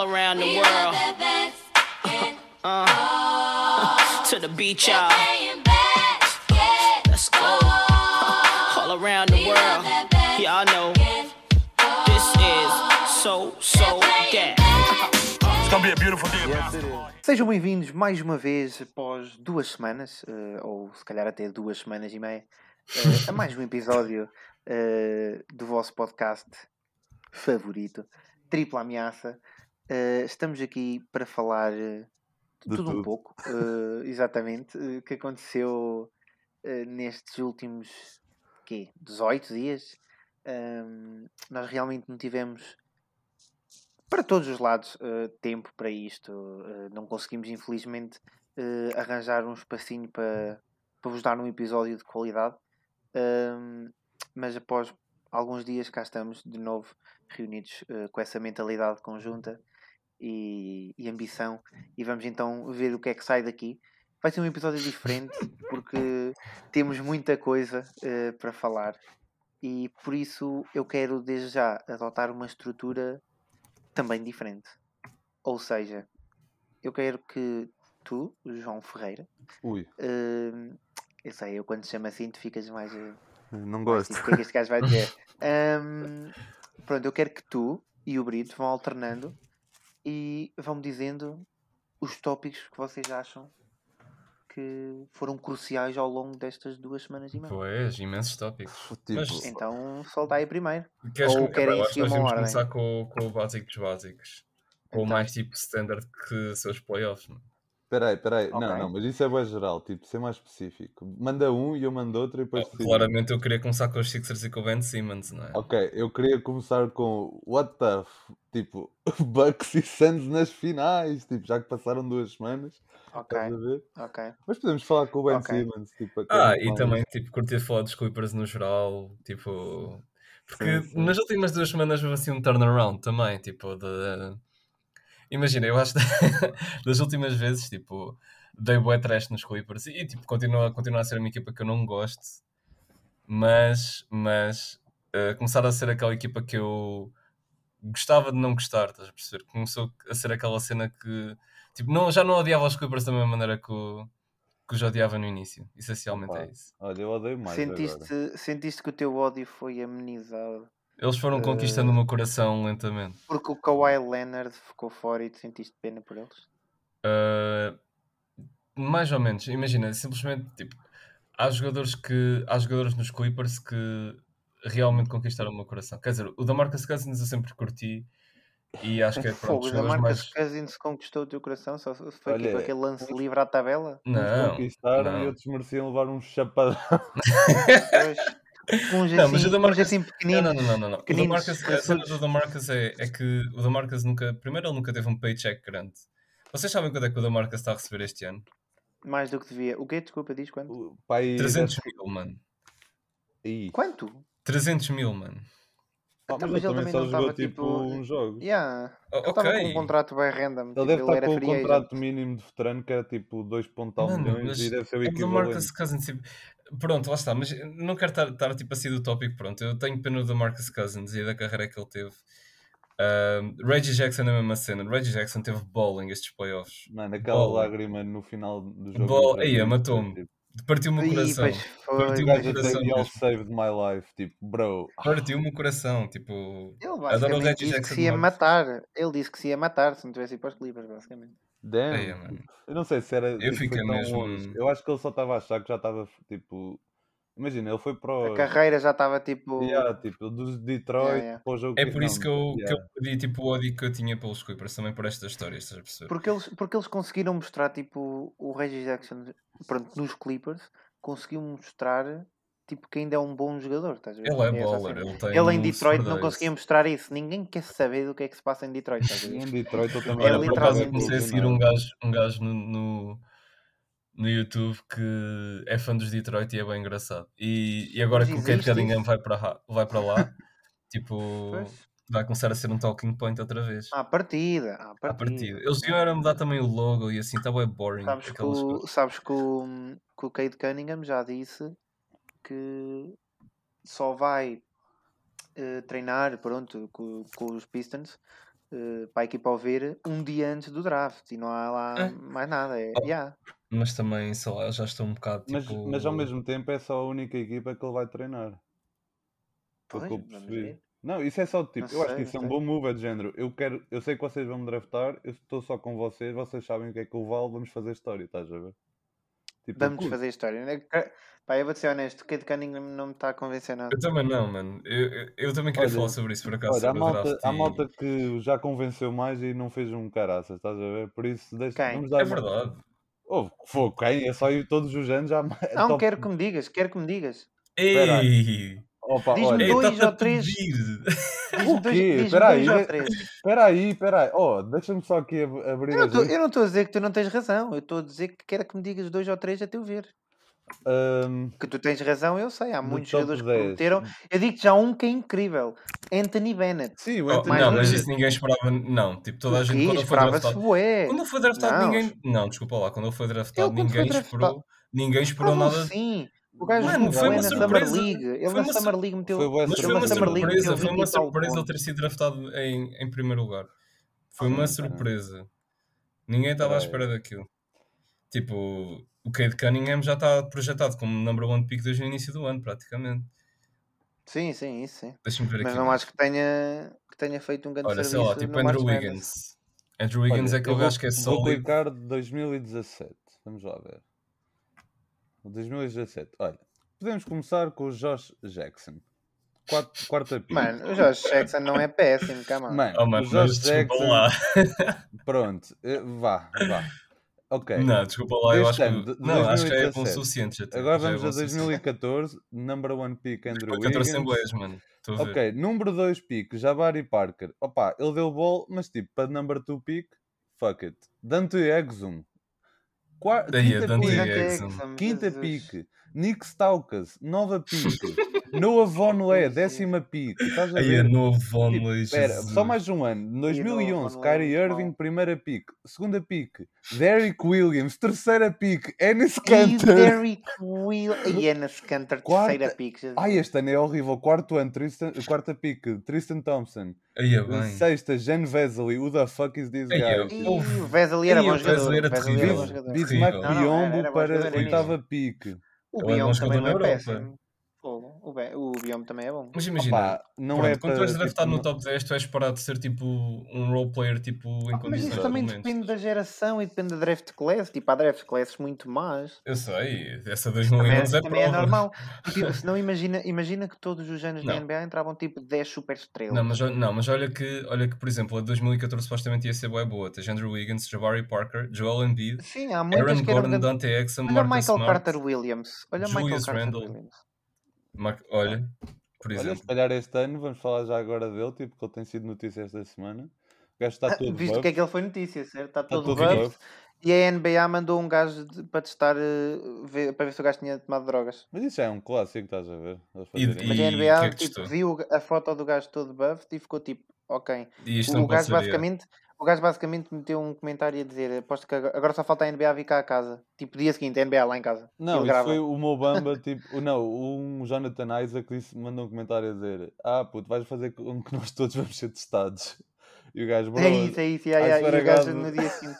all around the world. Uh, to the beach, y'all. Let's go. All around the world. Y'all know. This is so, so that. It's gonna be a beautiful day. man. Sejam bem-vindos mais uma vez após duas semanas, eh, ou se calhar até duas semanas e meia, eh, a mais um episódio eh, do vosso podcast favorito, Tripla Ameaça. Eh, estamos aqui para falar eh, de De tudo um tudo. pouco, eh, exatamente, o que aconteceu nestes últimos quê, 18 dias. Ahm, nós realmente não tivemos para todos os lados tempo para isto. Não conseguimos, infelizmente, arranjar um espacinho para, para vos dar um episódio de qualidade. Ahm, mas após alguns dias cá estamos de novo reunidos eh, com essa mentalidade conjunta e, e ambição e vamos então ver o que é que sai daqui. Vai ser um episódio diferente porque temos muita coisa eh, para falar e por isso eu quero desde já adotar uma estrutura também diferente. Ou seja, eu quero que tu, João Ferreira, Ui, hum, eu sei, eu quando te chamo assim, tu ficas mais. eh, não gosto. tipo, o que é que este gajo vai dizer? Hum, pronto, eu quero que tu e o Brito vão alternando e vão-me dizendo os tópicos que vocês acham que foram cruciais ao longo destas duas semanas e meia. Pois, imensos tópicos. Tipo, Mas- Então solta aí primeiro. Queres Ou que, querem seguir nós uma vamos ordem? começar com, com o básico dos básicos. Com o Então. mais tipo standard que são os playoffs. mano. Peraí, peraí. Ok. Não, não, mas isso é bem geral. Tipo, ser mais específico. Manda um e eu mando outro e depois. Claramente eu queria começar com os Sixers e com o Ben Simmons, não é? Ok, eu queria começar com What the f... Tipo, Bucks e Suns nas finais. Tipo, já que passaram duas semanas. Ok, ok. Mas podemos falar com o Ben Ok. Simmons. Tipo, Ah, e também tipo, curti falar dos Clippers no geral. Tipo. Porque Sim, sim. nas últimas duas semanas houve assim um turnaround também. Tipo, de. Imagina, eu acho que das últimas vezes, tipo, dei bué trash nos Clippers e, tipo, continua, continua a ser uma equipa que eu não gosto, mas, mas eh, começaram a ser aquela equipa que eu gostava de não gostar, estás a perceber? Começou a ser aquela cena que, tipo, não, já não odiava os Clippers da mesma maneira que, o, que os odiava no início. Essencialmente Opa. é isso. Olha, eu odeio mais. agora. Sentiste, sentiste que o teu ódio foi amenizado Eles foram conquistando o meu coração lentamente. porque o Kawhi Leonard ficou fora e tu sentiste pena por eles? Uh, mais ou menos, imagina, simplesmente tipo, há jogadores que há jogadores nos Clippers que realmente conquistaram o meu coração. Quer dizer, o da Marcus Cousins eu sempre curti e acho que é pronto, Fogo, os da jogadores Marcus mais. Cousins conquistou o teu coração? Só foi Olha, tipo aquele lance livre à tabela? Não, conquistaram não. e outros mereciam levar um chapadão. Uns Não, mas assim, o Marcus- assim Não, pequeninos. não, não, não, não, não. O da pequeninos, Marcus, a cena do Damarcus é, é que o Damarcus nunca. Primeiro, ele nunca teve um paycheck grande. Vocês sabem quanto é que o Damarcus está a receber este ano? Mais do que devia. O quê? Desculpa, diz quanto? O pai 300 mil, mano. Ih, Quanto? 300 mil, mano. pá, Então, mas mas ele também também só não jogou estava, tipo tipo, uns jogos. Yeah. Ele estava com ok. um contrato bem random. Ele tipo, deve estar era com o agent. contrato mínimo de veterano que era tipo 2 tal Mano, milhões mas e deve ser o é que o Marcus equivalente. Cousins, tipo, pronto, lá está, mas não quero estar, estar tipo assim do tópico, pronto, eu tenho pena do Marcus Cousins e da carreira que ele teve. Ahm, Reggie Jackson é a mesma cena, Reggie Jackson teve bowling estes playoffs. Mano, aquela Bola. lágrima no final do jogo. Contra Aí, matou-me. tipo, Partiu-me o coração. Partiu-me O coração dizer, "Y'all mesmo. saved my life. Tipo, bro. Partiu-me o coração, tipo, Ele adoro o basicamente Reggie disse que se ia matar. Ele disse que se ia matar se não tivesse ido para os Clippers, basicamente. Damn. Mano. Eu não sei se era. tipo, fiquei mesmo- longe. Eu acho que ele só estava a achar que já estava tipo. Imagina, ele foi para A o. carreira já estava tipo. Yeah, tipo, dos Detroit Yeah, yeah. para o jogo É que- por isso que eu, que yeah. eu pedi tipo, o ódio que eu tinha pelos Clippers, também por estas histórias, estás a perceber? Porque eles, porque eles conseguiram mostrar, tipo, o Reggie Jackson, pronto, nos Clippers, conseguiu mostrar, tipo, que ainda é um bom jogador, estás a ver? Ele é a baller, cena. ele tem Ele em Detroit não conseguia mostrar isso. Ninguém quer saber do que é que se passa em Detroit, estás a ver? em Detroit ele também Olha, era por acaso eu comecei a seguir um gajo, um gajo no, no, no YouTube que é fã dos Detroit e é bem engraçado. E, e agora Mas que o Kate Cunningham vai para, ra- vai para lá, tipo, Pois. vai começar a ser um talking point outra vez. À partida, à à partida. partida. Eles iam era mudar também o logo e assim, estava boring. Sabes que, o, sabes que o, que o Cade Cunningham já disse que só vai eh, treinar pronto, com, com os Pistons eh, para a equipa ao ver um dia antes do draft e não há lá É. mais nada. É, Oh, yeah. Mas também, sei lá, já estou um bocado Mas, tipo. mas ao mesmo tempo é só a única equipa que ele vai treinar. Foi o Pois, que eu percebi. Não, isso é só tipo, Não eu acho que sei, isso é um sei. bom move, é de género. Eu quero, eu sei que vocês vão me draftar, eu estou só com vocês, vocês sabem o que é que eu valo, vamos fazer história, estás a ver? Tipo, eu Vamos curto. fazer história. né? Pá, eu vou ser honesto, o Kate Cunningham não me está a convencer nada. Eu também não, mano. Eu, eu, eu também queria Olha, falar sobre isso por acaso, Olha, há malta, há e- malta que já convenceu mais e não fez um caraças, estás a ver? Por isso, deixa, Quem? vamos dar É uma- verdade. Oh, fogo, quem? É só ir todos os anos já. Não, top- quero que me digas, quero que me digas. Ei! Opa, Diz-me dois está-te ou três. O quê? diz-me Espera aí, dois ou de- três. espera aí, espera aí. Oh, deixa-me só aqui ab- abrir Eu não estou a dizer que tu não tens razão, eu estou a dizer que quero que me digas dois ou três a teu ver. Ahm, Que tu tens razão, eu sei. Há muitos jogadores que 10. prometeram. Eu digo-te já um que é incrível: Anthony Bennett. Sim, o Oh, Anthony mais não, um mas isso ninguém esperava. Não, tipo, toda a gente quando foi draftado. Quando foi draftado, Não, ninguém. Não, desculpa lá, quando ele foi draftado, quando foi ninguém draftado- esperou. Ninguém esperou Esperava nada. sim. O gajo Mano, jogou foi bué uma na surpresa. Summer League. Ele Foi na uma Summer League meteu. Foi bué Mas foi uma Summer League meteu surpresa, foi 20 uma surpresa ele ter sido draftado em, em primeiro lugar. Foi Sim, uma sim. surpresa. Ninguém estava à Espera daquilo. Tipo, o Cade Cunningham já está projetado como number one pick desde o início do ano, praticamente. Sim, sim, isso sim. Deixa-me ver Mas aqui. não acho que tenha, que tenha feito um grande Olha, sei serviço lá, tipo Andrew. Wiggins. Andrew Wiggins Olha, é aquele eu vou, gajo que é vou sólido. clicar de 2017. Vamos lá ver. 2017. Olha, podemos começar com o Josh Jackson. Quarto, quarta pick. Mano, o Josh Jackson não é péssimo, calma. Mano, Oh, o mano, Josh Jackson. lá. Pronto, eh, vá, vá. Ok. Não, desculpa lá, eu acho que. de- Não, acho que é bom o 2017. suficiente. Já, Agora já é vamos a o suficiente. 2014. Number one pick Andrew contra Wiggins. Assembleias, mano. Ok, número 2 pick, Jabari Parker. Opa, ele deu ball, mas tipo, para number 2 pick, fuck it. Dante Exum. Qua- Daí, Quinta. Exum, quinta Jesus. Nick Staukas, nova pick. Noah Vonleh, décima pick. Estás a Aí é ver? novo Tipo, Vonley, Espera, só mais um ano. Noah 2011, Vonleh é Kyrie Irving, primeira pick. Segunda pick, Derrick Williams, terceira pick, Ennis E Cantor. Derrick Will. E Enes Cantor, Quarta- terceira pick. Ai, este ano é horrível. Quarto ano, Tristan, quarta pick, Tristan Thompson. Aí é bem. Sexta, Jen Vesely. Who the fuck is this Ei, guy? E Vesely era bom o jogador. Era- Biombo para oitava pick. O jogador também não é Europa. péssimo. O, o Biom também é bom. Mas imagina, Opa, não pronto, é quando tu és draftado tipo, no top 10, tu és parado de ser tipo um role player tipo, em Ah, Mas isso também depende da geração e depende da draft class. Tipo, há draft classes muito más. Eu sei, essa Também, 2011 é também é prova. normal. Tipo, senão imagina, imagina que todos os anos da Não. NBA entravam tipo 10 super estrelas. Não, mas, olha- não, mas olha que, olha que, por exemplo, a 2014 supostamente ia ser boa boa. Tens Andrew Wiggins, Jabari Parker, Joel Embiid, Sim, há Aaron que Gordon, grande- Dante Exum, Olha Marcus Michael Smart, Carter Williams. Olha o Michael Julius Carter Randle. Williams. Mar- olha, por Olha, se exemplo. calhar este ano, vamos falar já agora dele, tipo, que ele tem sido notícia esta semana. O gajo está todo Visto buff. que é que ele foi notícia, certo? Está todo todo buff. buff. E a NBA mandou um gajo de- para testar, eh, ver- para ver se o gajo tinha tomado drogas. Mas isso já é um clássico, estás a ver? E- Mas E a NBA é que tipo, viu a foto do gajo todo buff e ficou tipo, ok. E isto O gajo, basicamente, o gajo basicamente meteu um comentário a dizer aposto que agora só falta a NBA vir cá a casa. Tipo, dia seguinte, a NBA lá em casa. Não, isso foi o Mobamba, tipo, não, um Jonathan Isaac disse, mandou um comentário a dizer: Ah, puto, vais fazer com que nós todos vamos ser testados. E o gajo, bro, É isso, é isso. I yeah. swear E o gajo no dia seguinte.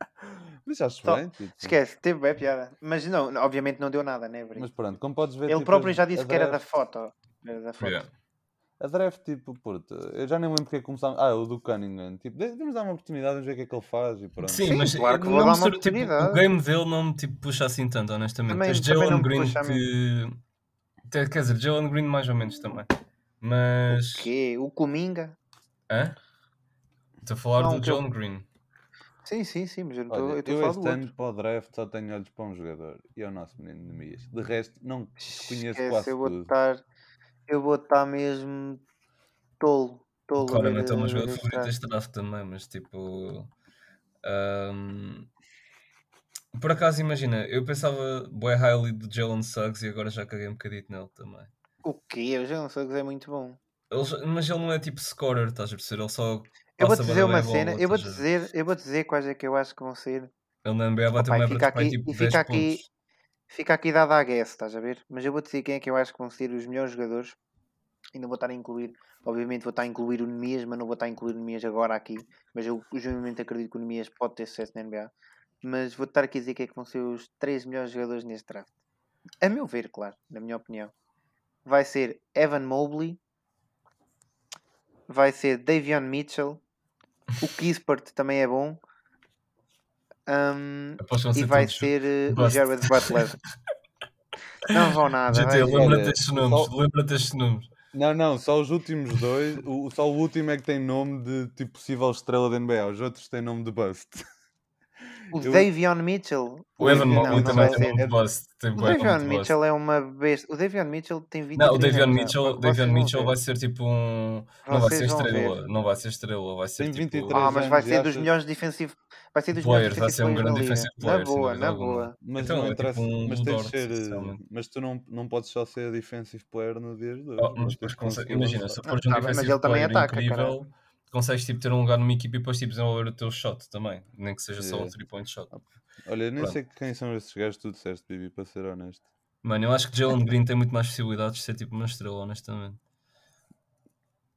mas acho Só- bem. Tipo, Esquece, teve bem piada. Mas não, obviamente não deu nada, né, Bri? Mas pronto, como podes ver, Ele tipo, próprio já disse que era da foto. Era da foto. Yeah. A draft, tipo, puto, eu já nem lembro porque é que começámos. Ah, o do Cunningham. Tipo, de- devemos dar uma oportunidade, vamos ver o que é que ele faz e pronto. Sim, Sim, mas claro que vou dar uma sur- tipo, oportunidade. o game dele não me tipo, puxa assim tanto, honestamente. Também- Tens também Jalen Green que. Te- Quer dizer, Jalen Green mais ou menos também. Mas. O quê? O Cominga? Hã? Estou a falar Não, do que eu- Jalen Green. Sim, sim, sim, mas eu não estou Olha, eu estou a eu falar este do ano outro. para o draft só tenho olhos para um jogador e é o nosso menino de Mias. De resto, não conheço Esquece, quase eu vou tudo. estar. Eu vou estar mesmo tolo. Tolo. Claramente é o meu a jogador ver este favorito gajo. deste draft também, mas tipo. ahm, Por acaso, imagina, eu pensava bué highly do Jalen Suggs e agora já caguei um bocadito nele também. O quê? Não sei que é muito bom. Ele mas ele não é tipo scorer, estás a perceber? Ele só Eu vou dizer uma bem a bola, cena, eu vou dizer, eu vou dizer quais é que eu acho que vão ser. Ele na NBA vai ter um average fica aqui, tipo e 10 fica aqui, pontos. Fica aqui dada a guess, estás a ver? Mas eu vou te dizer quem é que eu acho que vão ser os melhores jogadores ainda vou estar a incluir, obviamente vou estar a incluir o Nemias, mas não vou estar a incluir o Nemias agora aqui. Mas eu genuinamente acredito que o Nemias pode ter sucesso na NBA. Mas vou estar aqui a dizer que é que vão ser os três melhores jogadores neste draft. A meu ver, claro, na minha opinião. Vai ser Evan Mobley, vai ser Davion Mitchell, o Kispert também é bom. Um, e vai todos ser uh, o. Jared Butler. Não vão nada. GT, lembra-te estes nomes, só- lembra-te estes nomes. Não, não, só os últimos dois. O, só o último é que tem nome de tipo possível estrela da NBA. Os outros têm nome de bust. O Eu- Davion Mitchell. O Evan Não, Mobley também tem nome de bust. Tem O Davion bust. Mitchell é uma besta. O Davion Mitchell tem 23 Não, o Davion. Mitchell, Davion Mitchell vai ser tipo um. Não vai ser estrela. Não vai ser estrela. Vai ser Tem tipo. 23 Ah, mas vai ser dos melhores defensivos. Vai ser dos Players, melhores vai ser um grande defensive player, Na boa, na alguma. boa. Mas Então, não é tipo um mas tens de ser. eh. Mas tu não, não podes só ser defensive player no dia de hoje. Oh, mas depois de consegue- imagina, se fores um Tá bem, mas defensive ele também player ataca, incrível, consegues tipo, ter um lugar numa equipa e depois tipo, desenvolver o teu shot também. Nem que seja só um Yeah. 3-point shot. Olha, eu nem Pronto. sei quem são esses gajos que tu disseste, Bibi, para ser honesto. Mano, eu acho que Jalen Green tem muito mais possibilidades de ser tipo uma estrela, honestamente.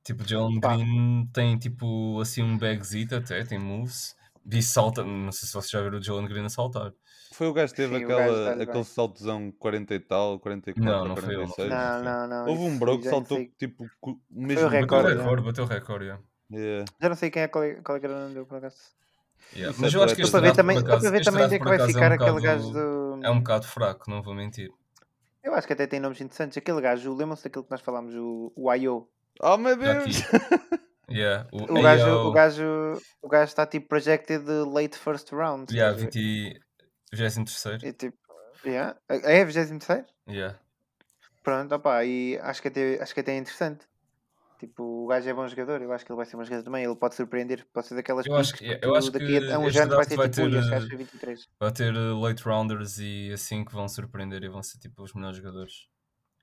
Tipo, Jalen. Green tem tipo assim um bagzito até, tem moves. E salta, não sei se vocês já viram o Jalen Green a saltar. Foi o gajo que teve Sim, o gajo aquela, aquele bem. saltozão 40 e tal, 44 Não, não foi ele, não foi 46. ele. Não, não, não. Houve um bro que saltou sei. tipo co- mesmo. o Bateu o recorde, recorde. recorde, bateu o recorde, yeah. Yeah. Já não sei quem é, qual é, qual é que era o nome dele, por acaso. Yeah. Isso Mas é eu acho que este ver draft, também, acaso, ver este também onde draft, é que vai ficar é um aquele gajo do. É um bocado fraco, não vou mentir. Eu acho que até tem nomes interessantes. Aquele gajo, lembram-se daquele que nós falámos, o, o IO. Oh meu Deus! Yeah. O, O gajo, AO, o gajo, o gajo está tipo projected late first round. Yeah, estás a ver? 20, 23 E tipo, yeah. É 23? Yeah. Pronto, opá, e acho que, até, acho que até é interessante. Tipo, o gajo é bom jogador, eu acho que ele vai ser bom jogador também. Ele pode surpreender, pode ser daquelas Eu acho picks que- que eu acho daqui que a uns este anos vai vai tipo, ter, foi 23. Vai ter late rounders e assim que vão surpreender e vão ser tipo os melhores jogadores.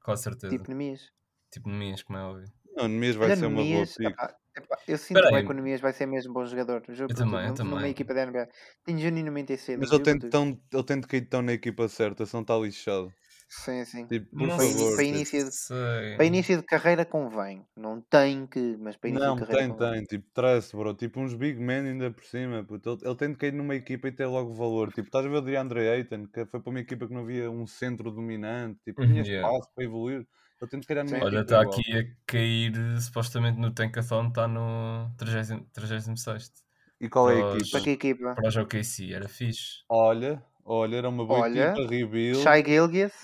Com certeza. Tipo, Nemias. Tipo Nemias, como é óbvio. Não, Nemias vai Olha, ser uma boa pick. Eu sinto que o Nemias vai ser mesmo bom jogador. Juro Eu por também, eu num- Numa também. equipa da NBA. Tenho genuinamente esse Mas ele tem, tão, ele tem de cair tão na equipa certa, senão está lixado. Sim, sim. Tipo, por Não Para, favor. para início de, Sei. para início de carreira convém. Não tem que, mas para início Não, de carreira tem, convém. tem. Tipo, traz, bro. Tipo, uns big men ainda por cima. puto. Ele, ele tem de cair numa equipa e ter logo valor. Tipo, estás a ver o DeAndre Ayton, que foi para uma equipa que não havia um centro dominante. Tipo, tinha Uhum, yeah. espaço para evoluir. Ele de cair numa Sim. Olha, está aqui a cair supostamente no Tankathon, está no 30 36 E qual é a equipa? Para que equipa? para os OKC, era fixe. Olha, olha, era uma boa Olha, equipa. Rebuild. Shai Gilgis.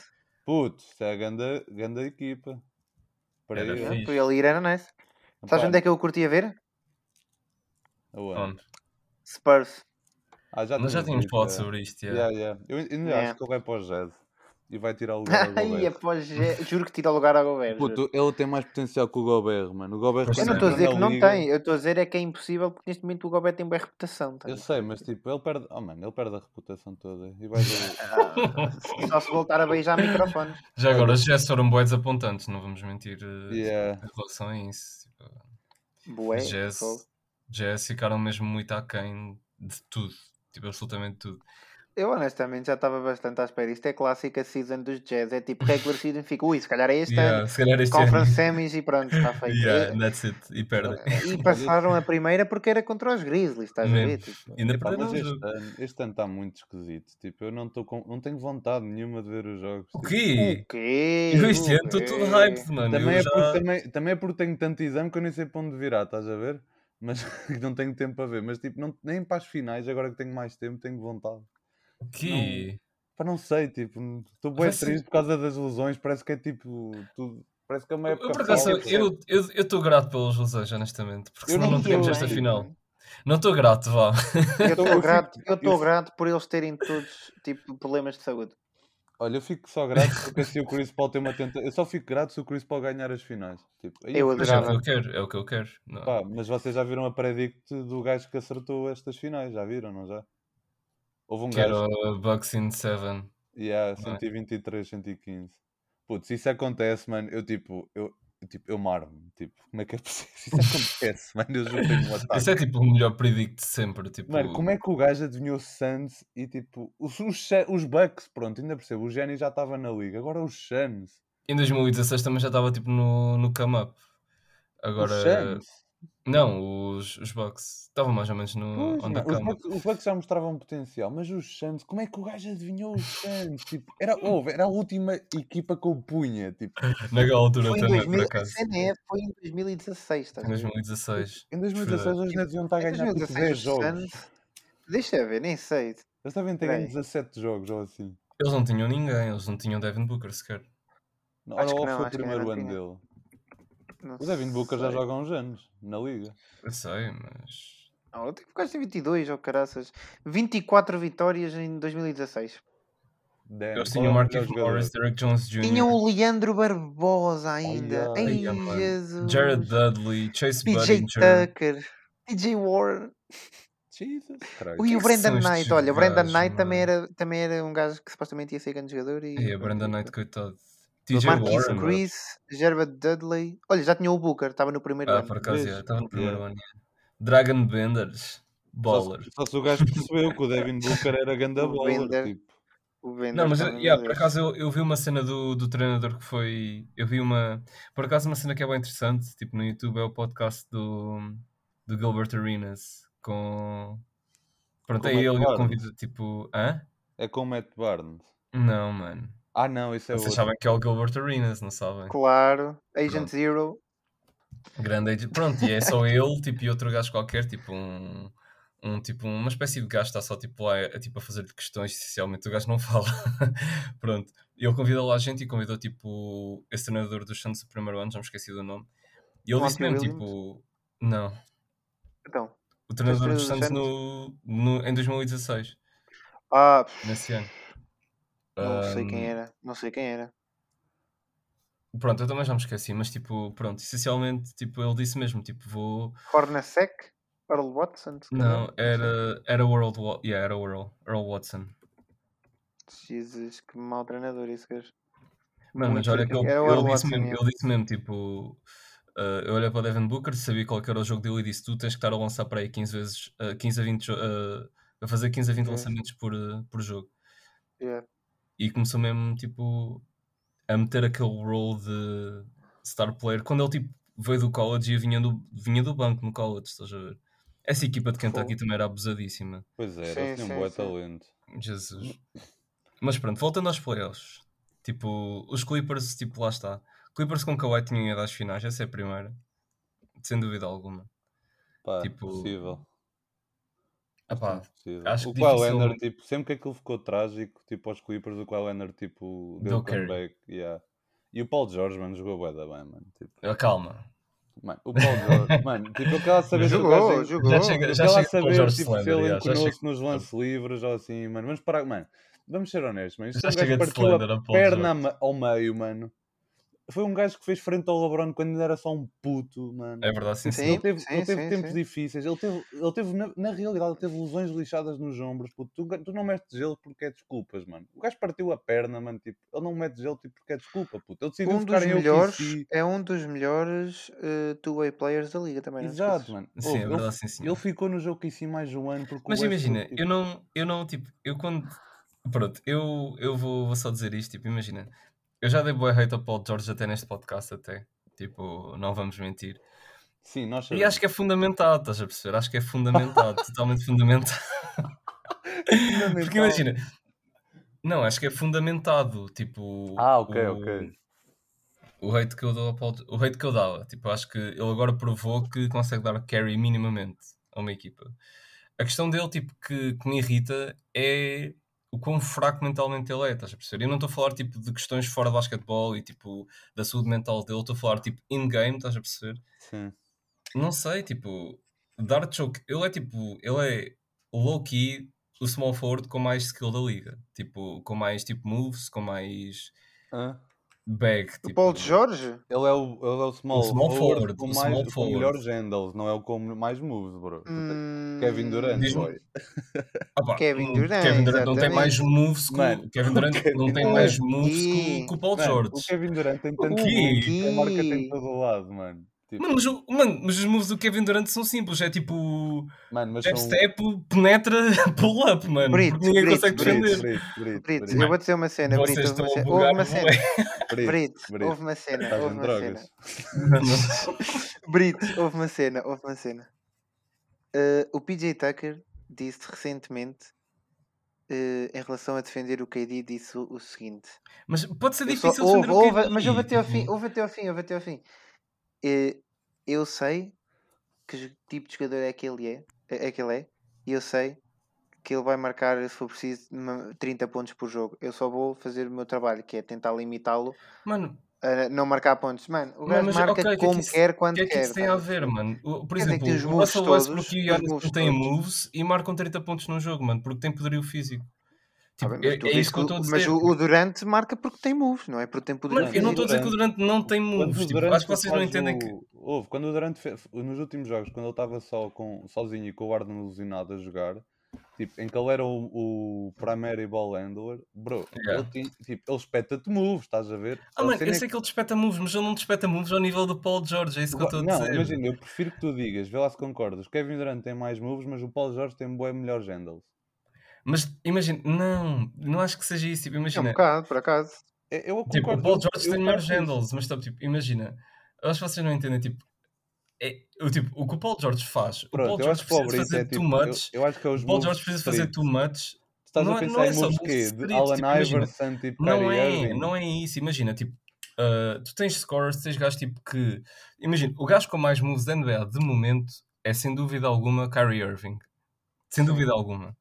Puto, isto é a grande, grande equipa. Para Era aí, fixe. Para ele ir era nice. Sabes onde é que eu curtia ver? Aonde? Onde? Spurs. Ah, já Nós já tínhamos falado é. sobre isto. Yeah, Yeah. yeah. Eu ainda Yeah. acho que ele vai para o Jazz. E vai tirar o lugar ao Ai, Gobert. após, juro que tira o lugar ao Gobert. Puto, ele tem mais potencial que o Gobert, mano. O Gobert Eu não estou a dizer que não liga- tem, eu estou a dizer é que é impossível porque neste momento o Gobert tem boa reputação. tá? Eu sei, mas tipo, ele perde. Oh mano, ele perde a reputação toda. E vai ver. Ah, Só se voltar a beijar microfones. Já agora, os Jazz foram boas apontantes, não vamos mentir eh, Yeah. em relação a isso. Tipo, Bué. Jazz, fogo. Jazz ficaram mesmo muito aquém de tudo. Tipo, absolutamente tudo. Eu honestamente já estava bastante à espera. Isto é clássica season dos Jazz. É tipo regular season, fica, ui, se calhar é este Yeah, ano. se calhar este Conference ano. semis e pronto, está feito. Yeah, that's it. E perdem. E passaram a primeira porque era contra os Grizzlies, estás a ver? Tipo, Ainda Epá, mas este ano, este ano está muito esquisito. Tipo, eu não, tô com, não tenho vontade nenhuma de ver os jogos. O tipo. quê? o quê? Eu este ano estou todo quê? hyped, mano. Também, Eu é já... porque, também, também é porque tenho tanto exame que eu nem sei para onde virar, estás a ver? Mas não tenho tempo para ver. Mas tipo, não, nem para as finais, agora que tenho mais tempo, tenho vontade. O quê? Pá, não sei, tipo, estou bem triste por causa das lesões, parece que é tipo, tudo, parece que é uma Eu, época por acaso, falsa. eu eu estou grato pelas lesões, honestamente. Porque Eu senão não não tínhamos esta final. Não estou grato, vá. Eu Eu estou grato, eu estou eu- grato por eles terem todos tipo problemas de saúde. Olha, eu fico só grato porque se o Chris Paul tem uma tenta... Eu só fico grato se o Chris Paul ganhar as finais. Tipo, aí Eu Mas é o que eu quero, é o que eu quero. Não. Pá, mas vocês já viram a predict do gajo que acertou estas finais? Já viram, não já? Houve um Que era gajo. o Bucks in 7. Yeah, não é? 123, 115. Putz, se isso acontece, mano, eu tipo, eu, tipo, eu marmo. Tipo, como é que é possível? Se isso acontece, mano, eu juro que um ataque. Esse é tipo o melhor predict de sempre. Tipo, Mano, como é que o gajo adivinhou Suns e tipo, os, os, os Bucks, pronto, ainda percebo, o Gênio já estava na liga, agora os Suns. Em 2016 também já estava tipo no, no come up. Agora. Os Suns. Não, os, os Bucks. Estavam mais ou menos no Pois, mano, os. Bucks, os Bucks já mostravam potencial, mas os Suns, como é que o gajo adivinhou os Suns? Tipo, era, houve, era a última equipa que eu punha. Tipo, Naquela altura Foi em também, por 2000, a acaso. cena é, foi em 2016, estás Em a ver? 2016. em 2016 os Nets iam estar a Em ganhar tipo 2016 10 os jogos. Suns- Deixa eu ver, nem sei. Eles devem ter ganho Peraí. 17 jogos ou assim. Eles não tinham ninguém, eles não tinham Devin Booker sequer. Não, Acho que não, foi o primeiro ano dele? Não O Devin Booker já joga há uns anos na liga. Eu sei, mas. Não, eu tenho quase tem 22, ou caraças. 24 vitórias em 2016. Damn, Eles tinham é o jogador? Morris, Derek Jones Jr., Tinham o Leandro Barbosa ainda. ai, Ai, ai, mano. Jesus. Jared Dudley, Chase PJ. Tucker. PJ Warren. Jesus que o é Brandon Knight. Olha, o Brandon Knight também era, também era um gajo que supostamente ia ser grande jogador. E, E a Brandon Knight, coitado. TJ Marquis Warren. Chris, Gerard Dudley. Olha, já tinha o Booker, estava no primeiro Ah, ano. por acaso, estava no primeiro ano. Dragon Benders. Baller. só se o gajo percebeu que o Devin Booker era ganda O baller. Bender. Tipo, Não, mas yeah, por acaso eu, eu vi uma cena do, do treinador que foi. Eu vi uma. Por acaso, uma cena que é bem interessante, tipo no YouTube, é o podcast do, do Gilbert Arenas com. Pronto, Com é ele, convido tipo. Hã? é com o Matt Barnes. Não, mano. Ah, não, isso é Vocês outro. sabem que é o Gilbert Arenas, não sabem? Claro. Agent Pronto. Zero. Grande agent. Pronto, e é só ele, tipo, e outro gajo qualquer, tipo um. Um, tipo, uma espécie de gajo que está só tipo, lá a, tipo, a fazer questões, essencialmente o gajo não fala. Pronto. Ele convidou lá a gente e convidou tipo esse treinador dos Santos do primeiro ano, já me esqueci do nome. E ele disse mesmo, tipo. Não. Então. O treinador dos Santos no, no, em 2016, Ah, nesse ano. Não sei quem era. Não sei quem era. Pronto, eu também já me esqueci, mas tipo, pronto, essencialmente, tipo, ele disse mesmo, tipo, vou. Hornacek? Earl Watson? Não, era, era o Earl, Wa- yeah, era o Earl, Earl Watson. Jesus, que mau treinador esse gajo. Mano, mas olha que ele, ele disse mesmo, ele disse mesmo, tipo, ah, eu olhei para o Devin Booker, sabia qual que era o jogo dele e disse, tu tens que estar a lançar para aí 15 vezes, ah, 15 a 20, jo- ah, a fazer 15 a 20 Vezes. lançamentos por, por jogo. Yeah. E começou mesmo, tipo, a meter aquele role de star player, quando ele, tipo, veio do college e vinha do, vinha do banco no college, estás a ver? Essa equipa de Kentucky Fogo. também era abusadíssima. Pois é, Sim, eles tinham sim, um bom talento. Jesus. Mas pronto, voltando aos playoffs. Tipo, os Clippers, tipo, lá está. Clippers com Kawhi tinham ido às finais, essa é a primeira. Sem dúvida alguma. Pá, Tipo, possível. Epá, acho o que Kawhi dificilmente- Leonard, tipo, sempre que aquilo ficou trágico, tipo, aos Clippers, o Kawhi Leonard, tipo, deu um carry. comeback. Yeah. E o Paul George, mano, jogou bué da bem, mano. Tipo, calma. mano, o Paul George, mano, tipo, eu quero saber se o Jogou, gajo... jogou. Já chega, Eu já quero lá chega o saber, George tipo, se ele enconou-se nos lances livres ou assim, mano. Vamos parar, mano. Vamos ser honestos, mano. Isto já é chega de Slender a perna ao meio, mano. Foi um gajo que fez frente ao LeBron quando ainda era só um puto, mano. É verdade, sim, Sim. Ele teve, sim, ele teve sim, tempos sim. difíceis. Ele teve, ele teve na, na realidade, ele teve lesões lixadas nos ombros. Puto. Tu, tu não metes gelo porque é desculpas, mano. O gajo partiu a perna, mano. Tipo, ele não mete gelo tipo, porque é desculpa, puto. Ele decidiu Um ficar dos em melhores, é um dos melhores uh, two-way players da liga também. Exato, mano. Sim, Ouve, é ele, verdade, sim, sim. ele ficou no jogo OKC mais um ano porque Mas imagina, tipo, eu não, eu não, tipo, eu quando. Pronto, eu, eu vou, vou só dizer isto, tipo, imagina. Eu já dei boa hate ao Paul George até neste podcast, até. Tipo, não vamos mentir. Sim, nós E sabemos. acho que é fundamentado, estás a perceber? Acho que é fundamentado, totalmente fundamentado. Porque imagina, não, acho que é fundamentado, tipo, Ah, ok, o, ok. o hate que eu dou ao Paul, o hate que eu dava, tipo, acho que ele agora provou que consegue dar carry minimamente a uma equipa. A questão dele, tipo, que, que me irrita é o quão fraco mentalmente ele é, estás a perceber? Eu não estou a falar, tipo, de questões fora de basquetebol e, tipo, da saúde mental dele, estou a falar, tipo, in-game, estás a perceber? Sim. Não sei, tipo, Dart Choke, ele é tipo, ele é low-key o small forward com mais skill da liga. Tipo, com mais tipo moves, com mais Hã? bag. O Tipo, Paul George? Ele é o, ele é o small, O small forward, com, o mais, small forward. melhores handles, não é o com mais moves, bro. Hum, Kevin Durant, boy. Ah pá, Kevin o Durant, Kevin Durant não tem mais moves que o Kevin o Durant Kevin não tem mais moves que, o- o Paul George. o Kevin Durant tem tanto que a marca tem todo o lado, mano. Tipo, Mano mas, o- mano, mas os moves do Kevin Durant são simples. É tipo. mano, mas Step, são... step, penetra, pull up, mano. Brito, porque ninguém Brito, consegue Brito, defender. Brito, Brito, Brito, Brito, eu vou dizer uma cena, Brito, houve uma cena. Houve uma cena. Brito, houve uma cena, houve uma Brito, houve uma cena, houve uma cena. Eh, o PJ Tucker disse recentemente, eh, em relação a defender o KD, disse o, o seguinte. Mas pode ser difícil houve, defender o houve, KD. mas houve até ao fim, houve até ao fim, houve até ao fim. Eh, eu sei que tipo de jogador é que ele é, é é que ele é, e eu sei que ele vai marcar, se for preciso, ma- 30 pontos por jogo. Eu só vou fazer o meu trabalho, que é tentar limitá-lo Mano, a não marcar pontos. Mano, o gajo marca ok, o que é que como isso- quer, o quando que é que quer. isso tem a estás ver, perceber? mano? O- Por Quer exemplo, o moves Russell Westbrook e o Giannis não têm moves e marcam 30 pontos num jogo, mano, porque tem poderio físico. Tipo, bem, mas é, é isso que eu estou a o- dizer. Mas o, o Durante marca porque tem moves, não é? Porque tem poder Mano, eu não estou a dizer que o Durant- Durant não tem moves. Tipo, Durant acho que vocês não entendem o- que. Houve, quando o Durant fe- nos últimos jogos, quando ele estava só com, sozinho e com o Arden ilusionado a jogar, tipo, em que ele era o, o primary ball handler, bro, Yeah. ele, tinha- tipo, ele espeta-te moves, estás a ver? Ah, mano, eu é sei que ele despeta moves, mas ele não despeta moves ao nível do Paul George, é isso que eu estou a Não, dizer. imagina, eu prefiro que tu digas, vê lá se concordas. Kevin Durant tem mais moves, mas o Paulo Jorge tem bué melhores handles. Mas imagina, não, não acho que seja isso. Tipo, É um imagina, bocado, por acaso. É, Eu tipo, o Paul eu- George eu tem melhores handles, mas tipo, tipo, imagina, eu acho que vocês não entendem, tipo, é, o, tipo, o que o Paul George faz, o Pronto, Paul eu George que o precisa fazer é too tipo. Eu, much, eu acho que é os o Paul George precisa fazer too much. Estás Não a é- pensar não é em só street, Allen tipo, imagina, Iverson, tipo Não é, Irving? não é isso. Imagina, tipo, uh, tu tens scorers, tens gajos tipo que. Imagina, o gajo com mais moves da NBA de momento é sem dúvida alguma Kyrie Irving. Sem dúvida alguma.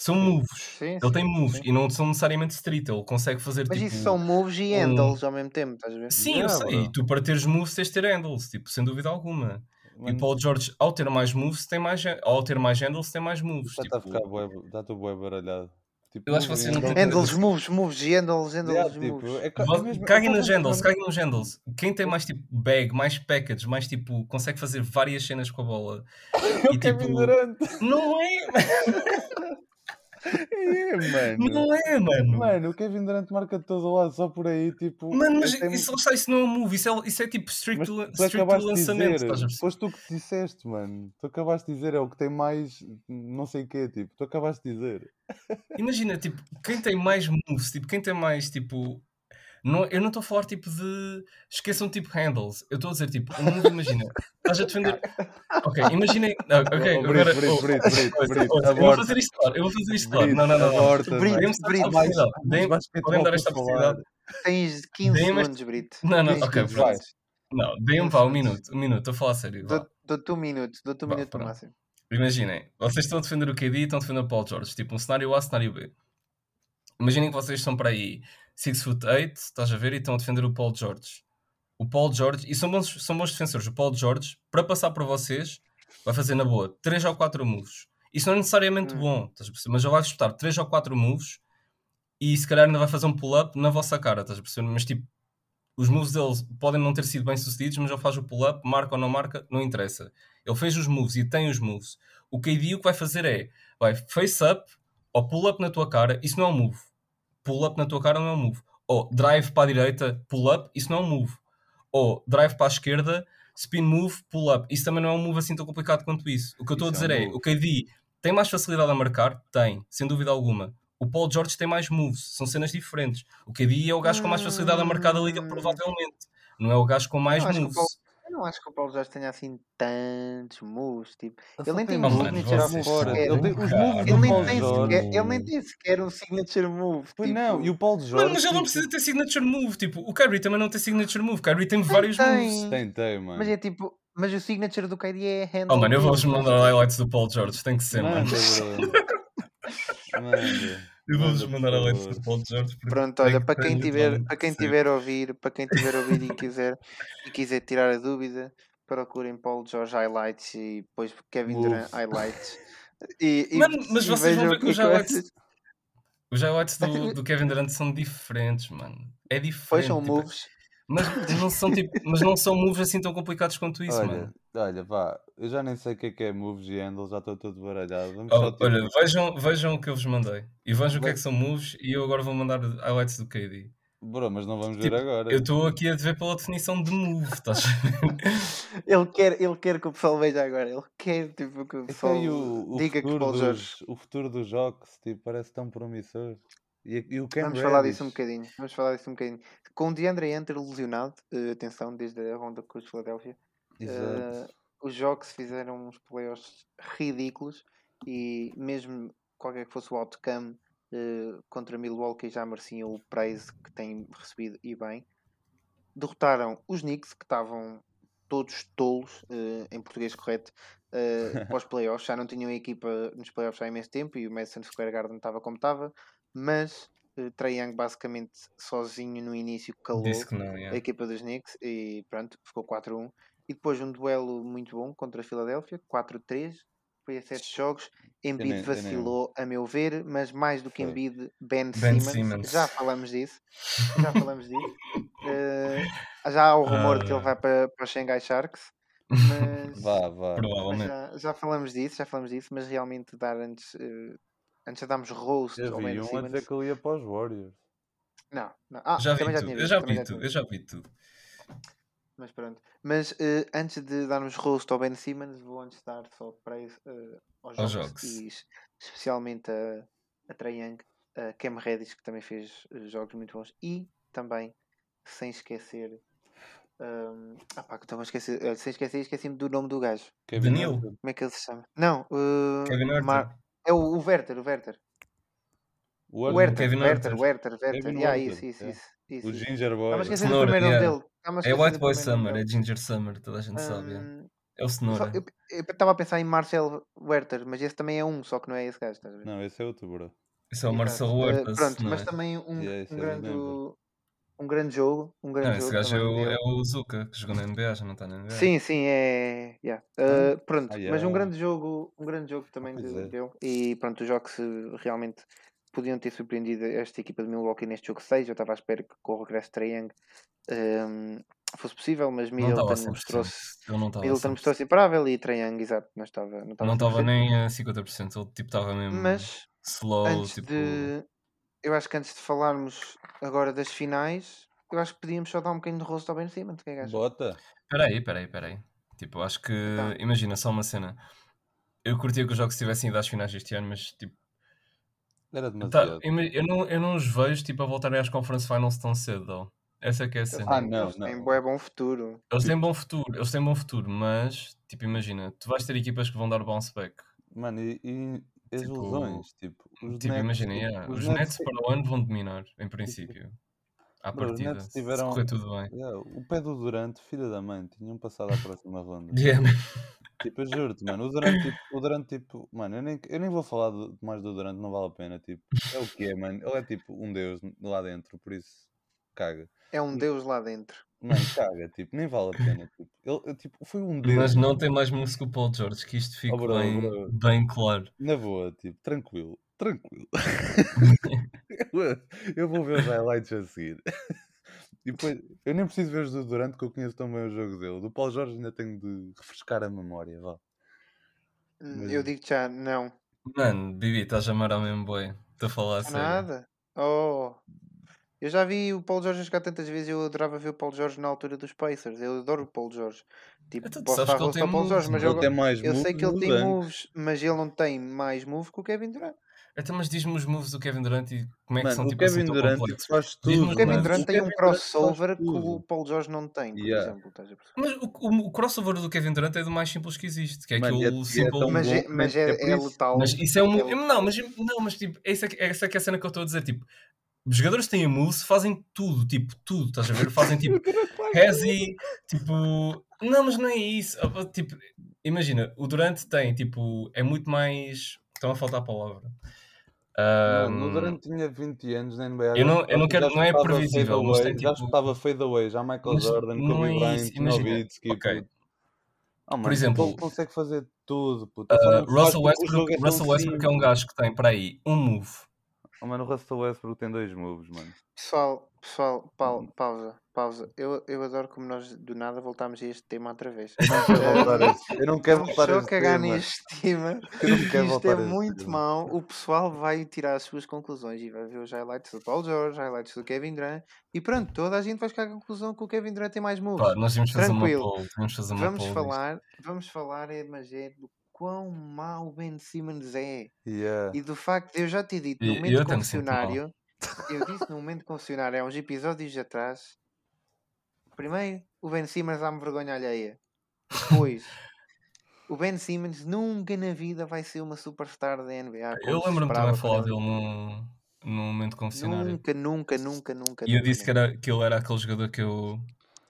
São moves. Sim, Ele sim, tem moves sim. e não são necessariamente street. Ele consegue fazer Mas tipo. isso são moves e um- handles ao mesmo tempo, estás a ver? Sim, eu Yeah, sei. E bro. tu para teres moves tens de ter handles, tipo, sem dúvida alguma. E Mano, Paul George, ao ter mais moves, tem mais. Ao ter mais handles, tem mais moves. está a Tipo, ficar bué, já estou bué baralhado. Tipo, Eu acho que vocês não handles- têm- Handles, moves, moves e handles, handles, Yeah, tipo, moves. é ca- é Caguem é nas quase handles, caguem nos handles. Quem tem mais tipo bag, mais package, mais tipo, consegue fazer várias cenas com a bola. É o E tipo, não é, É, mano. não é, mano. Mano, o Kevin Durant marca de todo lado, só por aí, tipo. Mano, mas tem- isso, está, isso não é um move, isso é, isso é tipo strict, tu strict lançamento, dizer, foste tu que disseste, mano. Tu acabaste de dizer, é o que tem mais não sei o quê, tipo. Tu acabaste de dizer. Imagina, tipo, quem tem mais moves, tipo, quem tem mais, tipo... Não, eu não estou a falar, tipo, de... Esqueçam, tipo, handles. Eu estou a dizer, tipo, um imagina. Estás a defender... Ok, imaginem... ah, Ok, Oh, agora... Brito, oh, Brito, Brito, Eu vou fazer isto claro, eu vou fazer isto claro. Brito, Não, não, não. Brito. Deem-me Podem dar esta oportunidade. Tens 15 Deem-me segundos, Brito. Não, não, 15 ok, pronto. Não, deem-me, 15 vá, um minuto. Um minuto, estou a falar a sério. Dou-te um minuto, dou-te um minuto no pronto. máximo. Imaginem, vocês estão a defender o KD e estão a defender o Paul George. Tipo, um cenário A, cenário B. Imaginem que vocês são para aí 6 foot 8, estás a ver, e estão a defender o Paul George. O Paul George, e são bons, são bons defensores. O Paul George, para passar por vocês, vai fazer na boa 3 ou 4 moves. Isso não é necessariamente Hum. bom, estás a perceber? Mas ele vai disputar 3 ou 4 moves e se calhar ainda vai fazer um pull-up na vossa cara, estás a perceber? Mas tipo, os moves deles podem não ter sido bem sucedidos, mas ele faz o pull-up, marca ou não marca, não interessa. Ele fez os moves e tem os moves. O KD o que vai fazer é, vai face-up ou pull-up na tua cara, isso não é um move. Pull-up na tua cara não é um move. Ou drive para a direita, pull-up, isso não é um move. Ou drive para a esquerda, spin move, pull-up. Isso também não é um move assim tão complicado quanto isso. O que eu estou a é dizer é, move. o KD tem mais facilidade a marcar? Tem, sem dúvida alguma. O Paul George tem mais moves, são cenas diferentes. O KD é o gajo com mais facilidade a marcar da liga, Hum. provavelmente. Não é o gajo com mais moves. Não acho que o Paulo Jorge tenha assim tantos moves. Tipo, ele nem tem moves mano, nem vocês fora. são Ele, os moves nem tem sequer, ele nem tem sequer um signature move. Pois tipo, não, e o Paulo Jorge. Mano, mas ele não tipo, precisa ter signature move. Tipo, o Kyrie também não tem signature move. O Kyrie tem Tem, vários tem. moves. Tem, tem, mano. Mas é tipo, mas o signature do KD é handle. Oh, mano, eu vou-vos mandar highlights do Paul George. Tem que ser, mano. Manda. Eu vou-vos Manda, mandar highlights favor. do Paul George. Pronto, olha, para quem tiver, para quem tiver a ouvir, para quem tiver a ouvir e quiser, e quiser tirar a dúvida, procurem Paulo Jorge Highlights e depois Kevin. Durant Highlights. E, e- Mano, mas e vocês vão ver que os highlights Os highlights do, do Kevin Durant são diferentes, mano. É diferente. Pois são tipo, moves. Mas, não são, tipo, mas não são moves assim tão complicados quanto isso, olha, mano. olha, vá, eu já nem sei o que é que é moves e handles, já estou todo baralhado. Vamos Oh, só tipo, olha, vejam, vejam o que eu vos mandei. E vejam o que é que são moves. E eu agora vou mandar highlights do KD. Bro, mas não vamos ver Tipo, agora. Eu estou aqui a ver pela definição de move, estás a ver? Ele quer, ele quer que o pessoal veja agora. Ele quer tipo, que o pessoal aí, o, o, diga que o Jorge. o futuro dos jogos tipo, parece tão promissor. E, e o Cam Vamos falar disso um bocadinho. Vamos falar disso um bocadinho. Com o DeAndre Hunter lesionado, eh, atenção, desde a ronda com os Philadelphia, Exato. eh, os jogos fizeram uns playoffs ridículos e mesmo qualquer que fosse o outcome eh, contra Milwaukee já mereciam o praise que têm recebido e bem. Derrotaram os Knicks que estavam todos tolos, eh, em português correto, eh, pós playoffs. Já não tinham equipa nos playoffs há imenso tempo e o Madison Square Garden estava como estava, mas eh, Trae Young basicamente sozinho no início calou não, a yeah. equipa dos Knicks e pronto, ficou 4-1. E depois um duelo muito bom contra a Filadélfia, 4-3, foi a 7 jogos. Embiid nem- vacilou, a meu ver, mas mais do que. Embiid, Ben, Ben Simmons. Simmons. Já falamos disso. Já falamos disso. Eh, já há o rumor de que ele Ah. vai para, para os Shanghai Sharks. Mas, Vá, vá. mas já, já falamos disso, já falamos disso, mas realmente dar antes, eh, antes de darmos roast Eu ao um Simmons. dizer que ele ia para os Warriors. Não, não. Ah, Já vi também já tudo, eu já vi tudo, eu já vi tudo. Mas pronto. Mas eh, antes de darmos rosto ao Ben Simmons, vou antes dar só praise eh, aos Aos jogos jogos. e es- especialmente a, a Trae Young, a Cam Reddish, que também fez eh, jogos muito bons, e também, sem esquecer. Um, ah pá, que estou a esquecer, eh, sem esquecer, esqueci-me do nome do gajo. Kevin. Huerter. Como é que ele se chama? Não, eh, Kevin. Mar- é o, o Werther, o Werther. O O. Werther, Kevin Werther. Werther, Werther. Yeah, Huerter, isso, isso, é. isso, isso, O isso. Ginger Boy. Estava a esquecer do Cenoura, primeiro yeah. dele. É esquecer White Boy Summer, dele. é Ginger Summer, toda a gente sabe. yeah. Hum, É o Cenoura. eu eu estava a pensar em Marcel Werther, mas esse também é um, só que não é esse gajo, estás a ver? Não, esse é outro, bro. Esse é o. Marcelo Eh, Huertas, pronto, mas é? também um, Yeah, um é grande. Um grande jogo, um grande Não, esse jogo gajo é também o, é o Zuka, que jogou na NBA, já não está na NBA. Sim, sim, é. yeah. Uh, pronto, Ah, mas yeah. um grande jogo, um grande jogo também pois de- é. dele. E pronto, os jogos eh, realmente podiam ter surpreendido esta equipa de Milwaukee neste jogo 6. Eu estava à espera que com o regresso de Trae um, fosse possível, mas Não estava a Middleton 100%. mostrou-se Middleton 100%. mostrou-se imparável e Trae exato, não estava não estava Não estava 100%. nem a 50%, ele tipo estava mesmo Mas slow, antes tipo... de. Eu acho que antes de falarmos agora das finais, eu acho que podíamos só dar um bocadinho de rosto ao Ben Simmons. O que é que? Bota. Peraí, peraí, peraí. Tipo, acho que... Então. Imagina, só uma cena. Eu curtia que os jogos tivessem ido às finais este ano, mas tipo... Era tá, demasiado. ima- eu, não, eu não os vejo tipo a voltarem às Conference Finals tão cedo, though. Essa é que é a cena. Ah, têm, não, eles têm não. bué bom futuro. Eles têm bom futuro, eles têm bom futuro, mas, tipo, imagina, tu vais ter equipas que vão dar bounce back. Mano, e, e as Tipo- lesões? Tipo, os Tipo, Nets, imagina, tipo, yeah, os os Nets Nets para o ano vão dominar, em princípio. À Bro, os partida, Nets se tiveram- correr tudo bem. Yeah, o pé do Durante, filha da mãe, tinham passado à próxima ronda. Yeah. Tipo, eu juro-te, mano, o Durante, tipo, o Durante, tipo, mano, eu nem, eu nem vou falar de- mais do Durante, não vale a pena, tipo, é o que é, mano, ele é tipo um deus lá dentro, por isso, caga. É um deus lá dentro. Mano, caga, tipo, nem vale a pena, tipo, ele, eu, tipo, foi um deus, Mas não tem mais música que o Paul George, que isto fique Oh, bro, bem, bro. bem claro. na boa, tipo, tranquilo, tranquilo. eu, eu vou ver os highlights a seguir. E depois, eu nem preciso ver os do Durante, que eu conheço tão bem o jogo dele. Do Paulo Jorge ainda tenho de refrescar a memória, vá. Hum, Mas- Eu digo já, não. Mano, Bibi, estás a amar ao mesmo boi. Estou a falar a Há sério. nada. Oh. Eu já vi o Paulo Jorge a jogar tantas vezes. Eu adorava ver o Paulo Jorge na altura dos Pacers. Eu adoro o Paulo Jorge. Tipo, Então tu posso sabes dar que ele rosto tem ao Paulo moves, Jorge, mas não eu, mais eu sei moves que ele tem moves, mas ele não tem mais moves que o Kevin Durant. Então, mas diz-me os moves do Kevin Durant e como é que Mano, são o tipo assim Kevin tão Durant faz Diz-me tudo. O Kevin. Durant O tem um Kevin crossover que o Paulo Jorge não tem, por Yeah. exemplo. Estás a perceber? Mas o, o- o crossover do Kevin Durant é do mais simples que existe, que é Mano, aquele é- é simple... tão Mas é, mas é, é é isso- letal. Mas isso é um. É Não, mas, não, mas tipo, essa, é essa é que é a cena que eu estou a dizer. Tipo, os jogadores que têm a moves fazem tudo, tipo, tudo, estás a ver? Fazem tipo Rezi, tipo. Não, mas não é isso. Ah, Tipo, imagina, o Durante tem, tipo, é muito mais. Estão a faltar a palavra. Mano, o Ahm, Durant tinha 20 anos na NBA. Eu não- eu não quero- não é previsível, mas tem, Já tipo- chutava fadeaway, já Michael Mas Jordan, não Kobe é Bryant, isso, imagina, Nowitzki. ok. puto. Ah, mano, Por exemplo, ele consegue fazer tudo. Puto. Faz, Russell tipo, o Westbrook, é Russell Westbrook é um gajo que tem para aí um move Oh, mano, o Russell Westbrook tem dois moves, mano. Pessoal, pessoal, pau- pausa, pausa. Eu, eu adoro como nós do nada voltámos a este tema outra vez. Eu não quero voltar a este- Eu não quero Vamos voltar a este cagar tema. neste tema. Eu não quero Isto voltar é a este muito tema. mau. O pessoal vai tirar as suas conclusões e vai ver os highlights do Paul George, highlights do Kevin Durant e pronto, toda a gente vai chegar à conclusão que o Kevin Durant tem mais moves. Pá, nós tínhamos fazer uma Tranquilo. poll. Tínhamos fazer uma Vamos poll disto. falar, vamos falar, é, mas é do quão mau o Ben Simmons é. Yeah. E do facto de eu já ter dito E- no momento eu mal. confessionário, eu disse no momento confessionário há uns episódios atrás, primeiro, o Ben Simmons dá-me vergonha alheia. Depois, o Ben Simmons nunca na vida vai ser uma superstar da NBA. Eu lembro-me também de falar dele num, num momento confessionário. Nunca, nunca, nunca, nunca. E eu nunca, disse que, era, que ele era aquele jogador que eu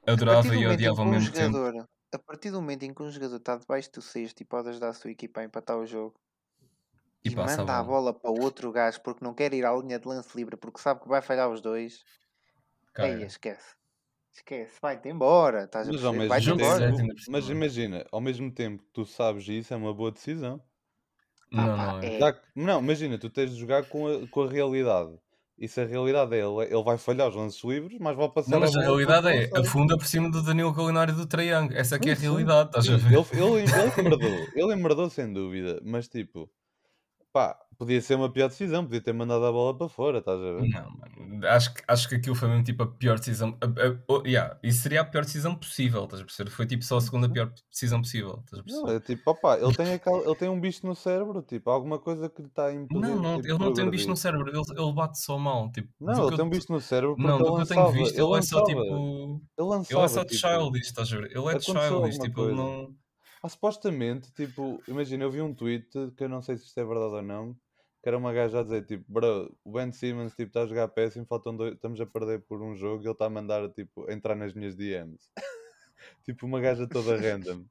adorava e odiava ao um mesmo tempo. jogador, a partir do momento em que um jogador está debaixo do cesto e pode ajudar a sua equipa a empatar o jogo E e, passa a manda a bola. bola para outro gajo porque não quer ir à linha de lance livre porque sabe que vai falhar os dois, aí esquece. Esquece, vai-te embora, estás a Mas perceber? Vai-te Jogo embora. tempo, mas imagina, ao mesmo tempo que tu sabes isso, é uma boa decisão. não, pá, não é. é. Já que- não, imagina, tu tens de jogar com a, com a realidade. E se a realidade é ele, ele vai falhar os lances livres, mas vai passar Não, mas a bola realidade é afunda por cima do Danilo Galinário do Triângulo. Essa é que é a realidade, estás a ver? Ele, ele, ele emmerdou, ele emmerdou sem dúvida, mas tipo, pá, podia ser uma pior decisão, podia ter mandado a bola para fora, estás a ver? Não, mano. Acho, que- acho que aquilo foi mesmo tipo a pior decisão. a- a- oh, yeah, isso seria a pior decisão possível, estás a perceber? Foi tipo só a segunda pior decisão possível, estás a Não, perceber? é tipo, opá, ele tem, aquele, ele tem um bicho no cérebro, tipo, alguma coisa que lhe está a impedir Não, não, tipo, ele não tem um bicho no cérebro, ele, ele bate só mal. Tipo, Não, ele tem um bicho no cérebro porque Não, ele que eu tenho lançava, visto, ele ele é só lançava, tipo. ele Ele lançava, é só tipo, childish, estás a ver? Ele é childish, tipo, coisa. ele não. Ah, supostamente, tipo, imagina, eu vi um tweet que eu não sei se isto é verdade ou não, que era uma gaja a dizer, tipo, bro, o Ben Simmons, tipo, está a jogar péssimo, faltam dois, estamos a perder por um jogo e ele está a mandar, tipo, entrar nas minhas DMs. tipo, uma gaja toda random.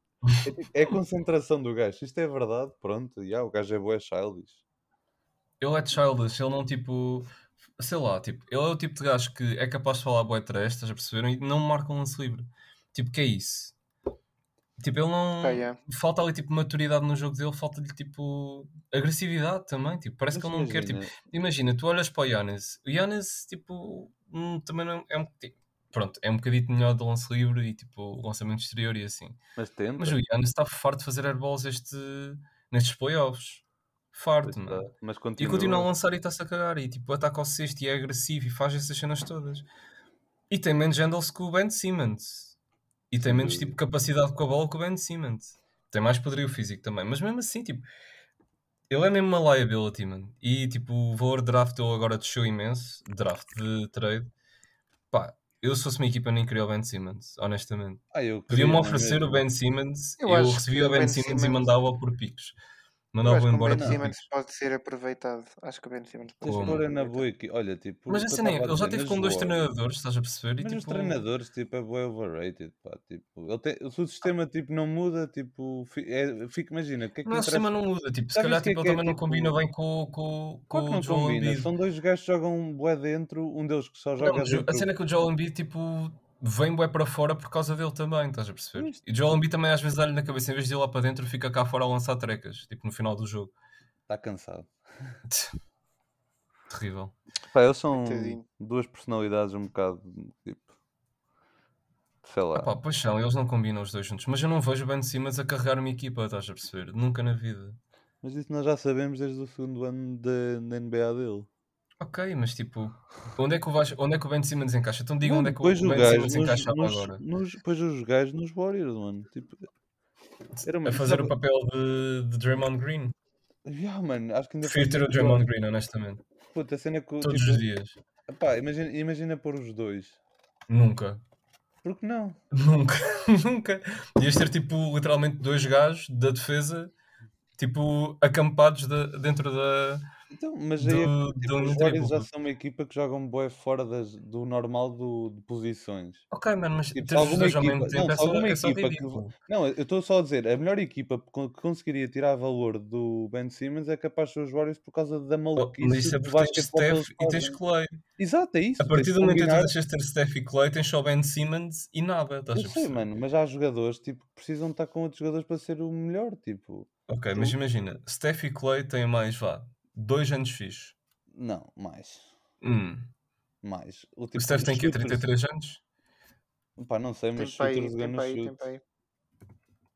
É, tipo, é a concentração do gajo. Isto é verdade, pronto, já, o gajo é bué childish. Ele é childish, ele não tipo. Sei lá, tipo, ele é o tipo de gajo que é capaz de falar bué trash, estás a perceber? E não marca um lance livre. Tipo, que é isso? Tipo, ele não. Ok, é. Falta ali tipo maturidade no jogo dele, falta-lhe tipo agressividade também. Tipo, parece Mas que ele não quer. Tipo, imagina, imagina, tu olhas para o Yannis, o Yannis, tipo, hum, também não é um. Tipo, pronto, é um bocadinho melhor do lance livre e tipo, lançamento exterior e assim. mas tenta. Mas o Yannis está farto de fazer airballs este, nestes playoffs. Farto, mano. tá, mas E continua. continua a lançar e está-se a cagar. E tipo, ataca ao cesto e é agressivo e faz essas cenas todas. E tem menos handles que o Ben Simmons. E tem menos dúvida. tipo, capacidade com a bola que o Ben Simmons. Tem mais poderio físico também. Mas mesmo assim, tipo, ele é mesmo uma liability, mano. E tipo, o valor de draft ele agora desceu imenso. Draft de trade. Pá, eu se fosse uma equipa nem queria o Ben Simmons, honestamente. Ah, eu Podiam-me é oferecer o? Ben Simmons, Eu eu, recebia o o Ben, Ben Simmons e Simmons- mandava-o por picos. Eu Mandava-o acho que o embora Ben Simmons pode ser aproveitado. Acho que o Ben Simmons pode ser pôr na aproveitado. boa equi- Olha, tipo, Mas assim, ele já teve com dois treinadores, estás a perceber? E Mas os tipo, treinadores, tipo, é bué overrated, pá, tipo, ele tem, se o sistema, tipo, não muda, tipo, é, fica, imagina, o que é que não, o sistema não muda. Tipo, se calhar é tipo, ele é, também não tipo- combina bem com, com, com o não Joel combina, Embiid. são dois gajos que jogam bué dentro, um deles que só Não, joga a cena é que o Joel Embiid tipo, vem bué para fora por causa dele também, estás a perceber? E o Joel Embiid também às vezes dá-lhe na cabeça, em vez de ir lá para dentro, fica cá fora a lançar trecas, tipo no final do jogo. Está cansado. Terrível. Pá, eles são duas personalidades um bocado, tipo, sei lá. Ah, pá, pois são, eles não combinam os dois juntos. Mas eu não vejo o Ben Simmons a carregar uma equipa, estás a perceber? Nunca na vida. Mas isso nós já sabemos desde o segundo ano da da NBA dele. Ok, mas tipo, onde é que o, Vais- onde é que o Ben Simmons encaixa? Então diga onde é que o Ben Simmons nos, agora. nos, depois os gajos nos Warriors, mano. Tipo, era uma, A fazer o papel de, de Draymond Green. Yeah, mano, acho que ainda Prefiro ter o Draymond. Green, honestamente. Puta, a cena que, Todos tipo, os dias. pá, imagina, imagina pôr os dois. Nunca. Por que não? Nunca. Nunca. Ias ter tipo literalmente dois gajos da defesa tipo acampados de- dentro da. Então, mas Do- aí é do tipo, os. Warriors já são uma equipa que jogam bué fora das, do normal do, de posições. Ok, mano, mas Tipo, alguma equipa, mesmo tempo não, é só, alguma é só equipa que, não, eu estou só a dizer, a melhor equipa que con- que conseguiria tirar valor do Ben Simmons é capaz de ser os Warriors por causa da Oh, maluquice Mas isso é porque tens Steph e tens. Clay. Exato, é isso. A partir do momento em que tu deixas de ter Steph e Clay, tens só Ben Simmons e nada, estás Eu sei, mano, mas há jogadores tipo, que precisam estar com outros jogadores para ser o melhor, tipo. Ok, mas Tu- imagina, Steph e Clay têm mais, vá, dois anos fixos. Não, mais. Hum. Mais. O, O tipo, Steph tem que shooters- 33 anos? Pá, não sei, Tem mas aí, shooters tem gonna para aí, tem aí.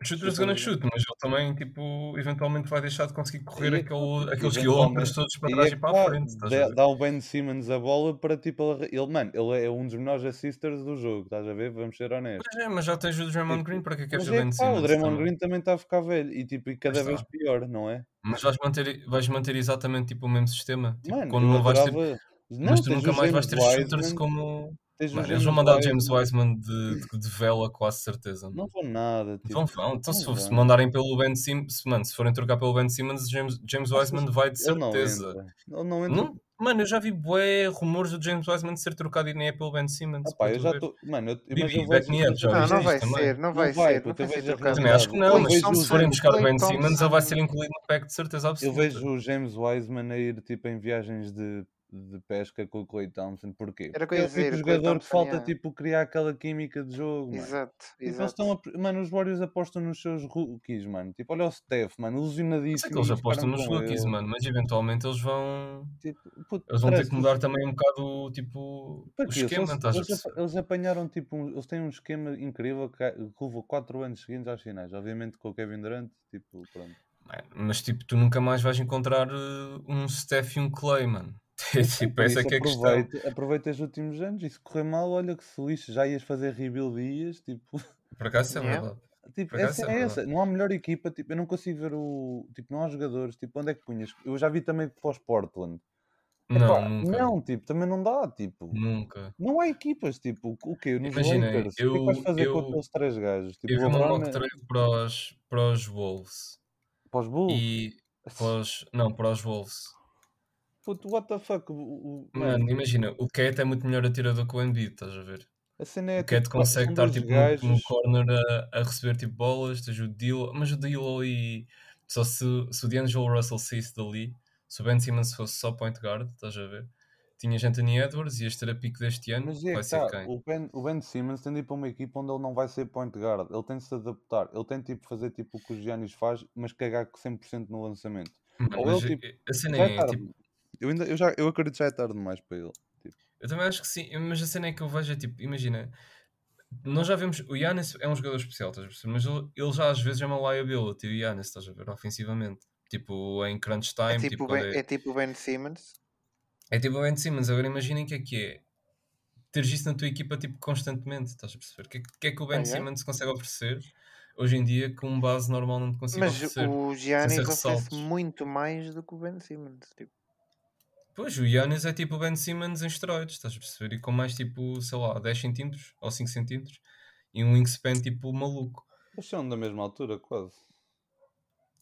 Shooters Chuta gonna shoot, mas ele também, tipo, eventualmente vai deixar de conseguir correr E é aquele, que- aqueles quilómetros todos para E trás é e para dá- a frente. estás a dá, dá o Ben Simmons a bola para tipo ele, mano, ele é um dos menores assisters do jogo, estás a ver? Vamos ser honestos. Mas, é, mas já tens o Draymond Tipo, Green, para que é que queres Mas o é Ben pá, o Simmons? Draymond também? Green também está a ficar velho e tipo e cada vez está. pior, não é? Mas vais manter, vais manter exatamente tipo, o mesmo sistema. Tipo, Mano, quando não vais ter, Não, mas tu nunca o mais vais ter shooters como. Tens Mano, eles James vão mandar o James Wiseman. De, de, de vela, quase certeza. Não vão nada, tipo. Vão, vão. Então, se, não for- se mandarem pelo Ben Simmons, mano, se forem trocar pelo Ben Simmons, James, James Wiseman vai de não certeza. não entra. Não, mano, eu já vi bué rumores do James Wiseman de ser trocado e nem é pelo Ben Simmons. Ah, pá, eu já estou. Mano, eu, Bibi, eu vejo. up, já Não, não vai também? ser, não vai Não vai, ser, não eu vai ser trocado. Também acho que não, Eu mas se forem buscar o Ben Simmons, ele vai ser incluído no pack de certeza Eu absoluta. vejo o James Wiseman a ir tipo em viagens de, de pesca com o Clay Thompson. Porquê? Era eu é ia o tipo dizer, de o Clay jogador que falta yeah. tipo criar aquela química de jogo, mano. Exato, Tipo, eles exato. estão a, mano, os Warriors apostam nos seus rookies, mano. Tipo, olha o Steph, mano, ilusionadíssimo. que eles apostam nos rookies, ele. mano, mas eventualmente eles vão. Tipo, puto, Eles vão ter que mudar também um bocado tipo, o quê? Esquema, Eles, eles, eles apanharam tipo, um- eles têm um esquema incrível que que levou 4 anos seguintes às finais. Obviamente com o Kevin Durant, tipo, pronto. Mas tipo, tu nunca mais vais encontrar eh, um Steph e um Clay, mano. tipo, essa é isso que é a questão. aproveita, aproveita os últimos anos e se correr mal, olha que se lixe, já ias fazer rebuild e ias, tipo, Por acaso é Yeah. verdade. tipo essa é é essa. Não há melhor equipa, tipo, eu não consigo ver o. Tipo, não há jogadores, tipo, onde é que punhas? Eu já vi também para os Portland. Não, Epá, nunca. não, tipo, também não dá, tipo. Nunca. Não há equipas, tipo, o quê? Nos Imagina, Lakers, o que é vais eu- fazer com eu- aqueles três gajos? Tipo, Eu vi mock é- trade para os, para os Wolves. para os Bulls. E para os, não, para os Wolves. Puto, what the fuck? O, o- Mano, imagina, o Cat é muito melhor atirador que o Embiid, estás a ver? a cena é O Cat tipo, consegue estar tipo, no, no gajos- corner a, a receber tipo bolas, tens o Dilo, mas o Dilo e só se, se o D'Angelo Russell saísse dali, se o Ben Simmons fosse só point guard, estás a ver? Tinhas Anthony Edwards, ias ter a pico deste ano, Mas é vai ser tá, quem? o, ben, o Ben Simmons tem de ir para uma equipa onde ele não vai ser point guard. Ele tem de se adaptar. Ele tem tipo fazer tipo o que o Giannis faz, mas cagar 100% no lançamento. Mano, ou ele, tipo, a cena é tipo, Eu, ainda, eu, já, eu acredito que já é tarde demais para ele. eu também acho que sim, mas a cena é que eu vejo é tipo, imagina, nós já vemos, o Giannis é um jogador especial, estás a perceber? Mas ele, ele já às vezes é uma liability, o Giannis, estás a ver, ofensivamente. Tipo, em crunch É time, tipo, tipo, o quando ben, é- é tipo o Ben Simmons. É tipo o Ben Simmons, agora imaginem o que é que é teres isso na tua equipa tipo, constantemente, estás a perceber? O que, é que- é que o Ben Ah, é? Simmons consegue oferecer hoje em dia que um base normal não te consiga Mas oferecer? o Giannis oferece muito mais do que o Ben Simmons. Tipo, Pois, o Yannis é tipo o Ben Simmons em esteroides, estás a perceber? E com mais tipo, sei lá, 10 centímetros ou 5 centímetros e um wingspan tipo maluco. Eles são da mesma altura, quase.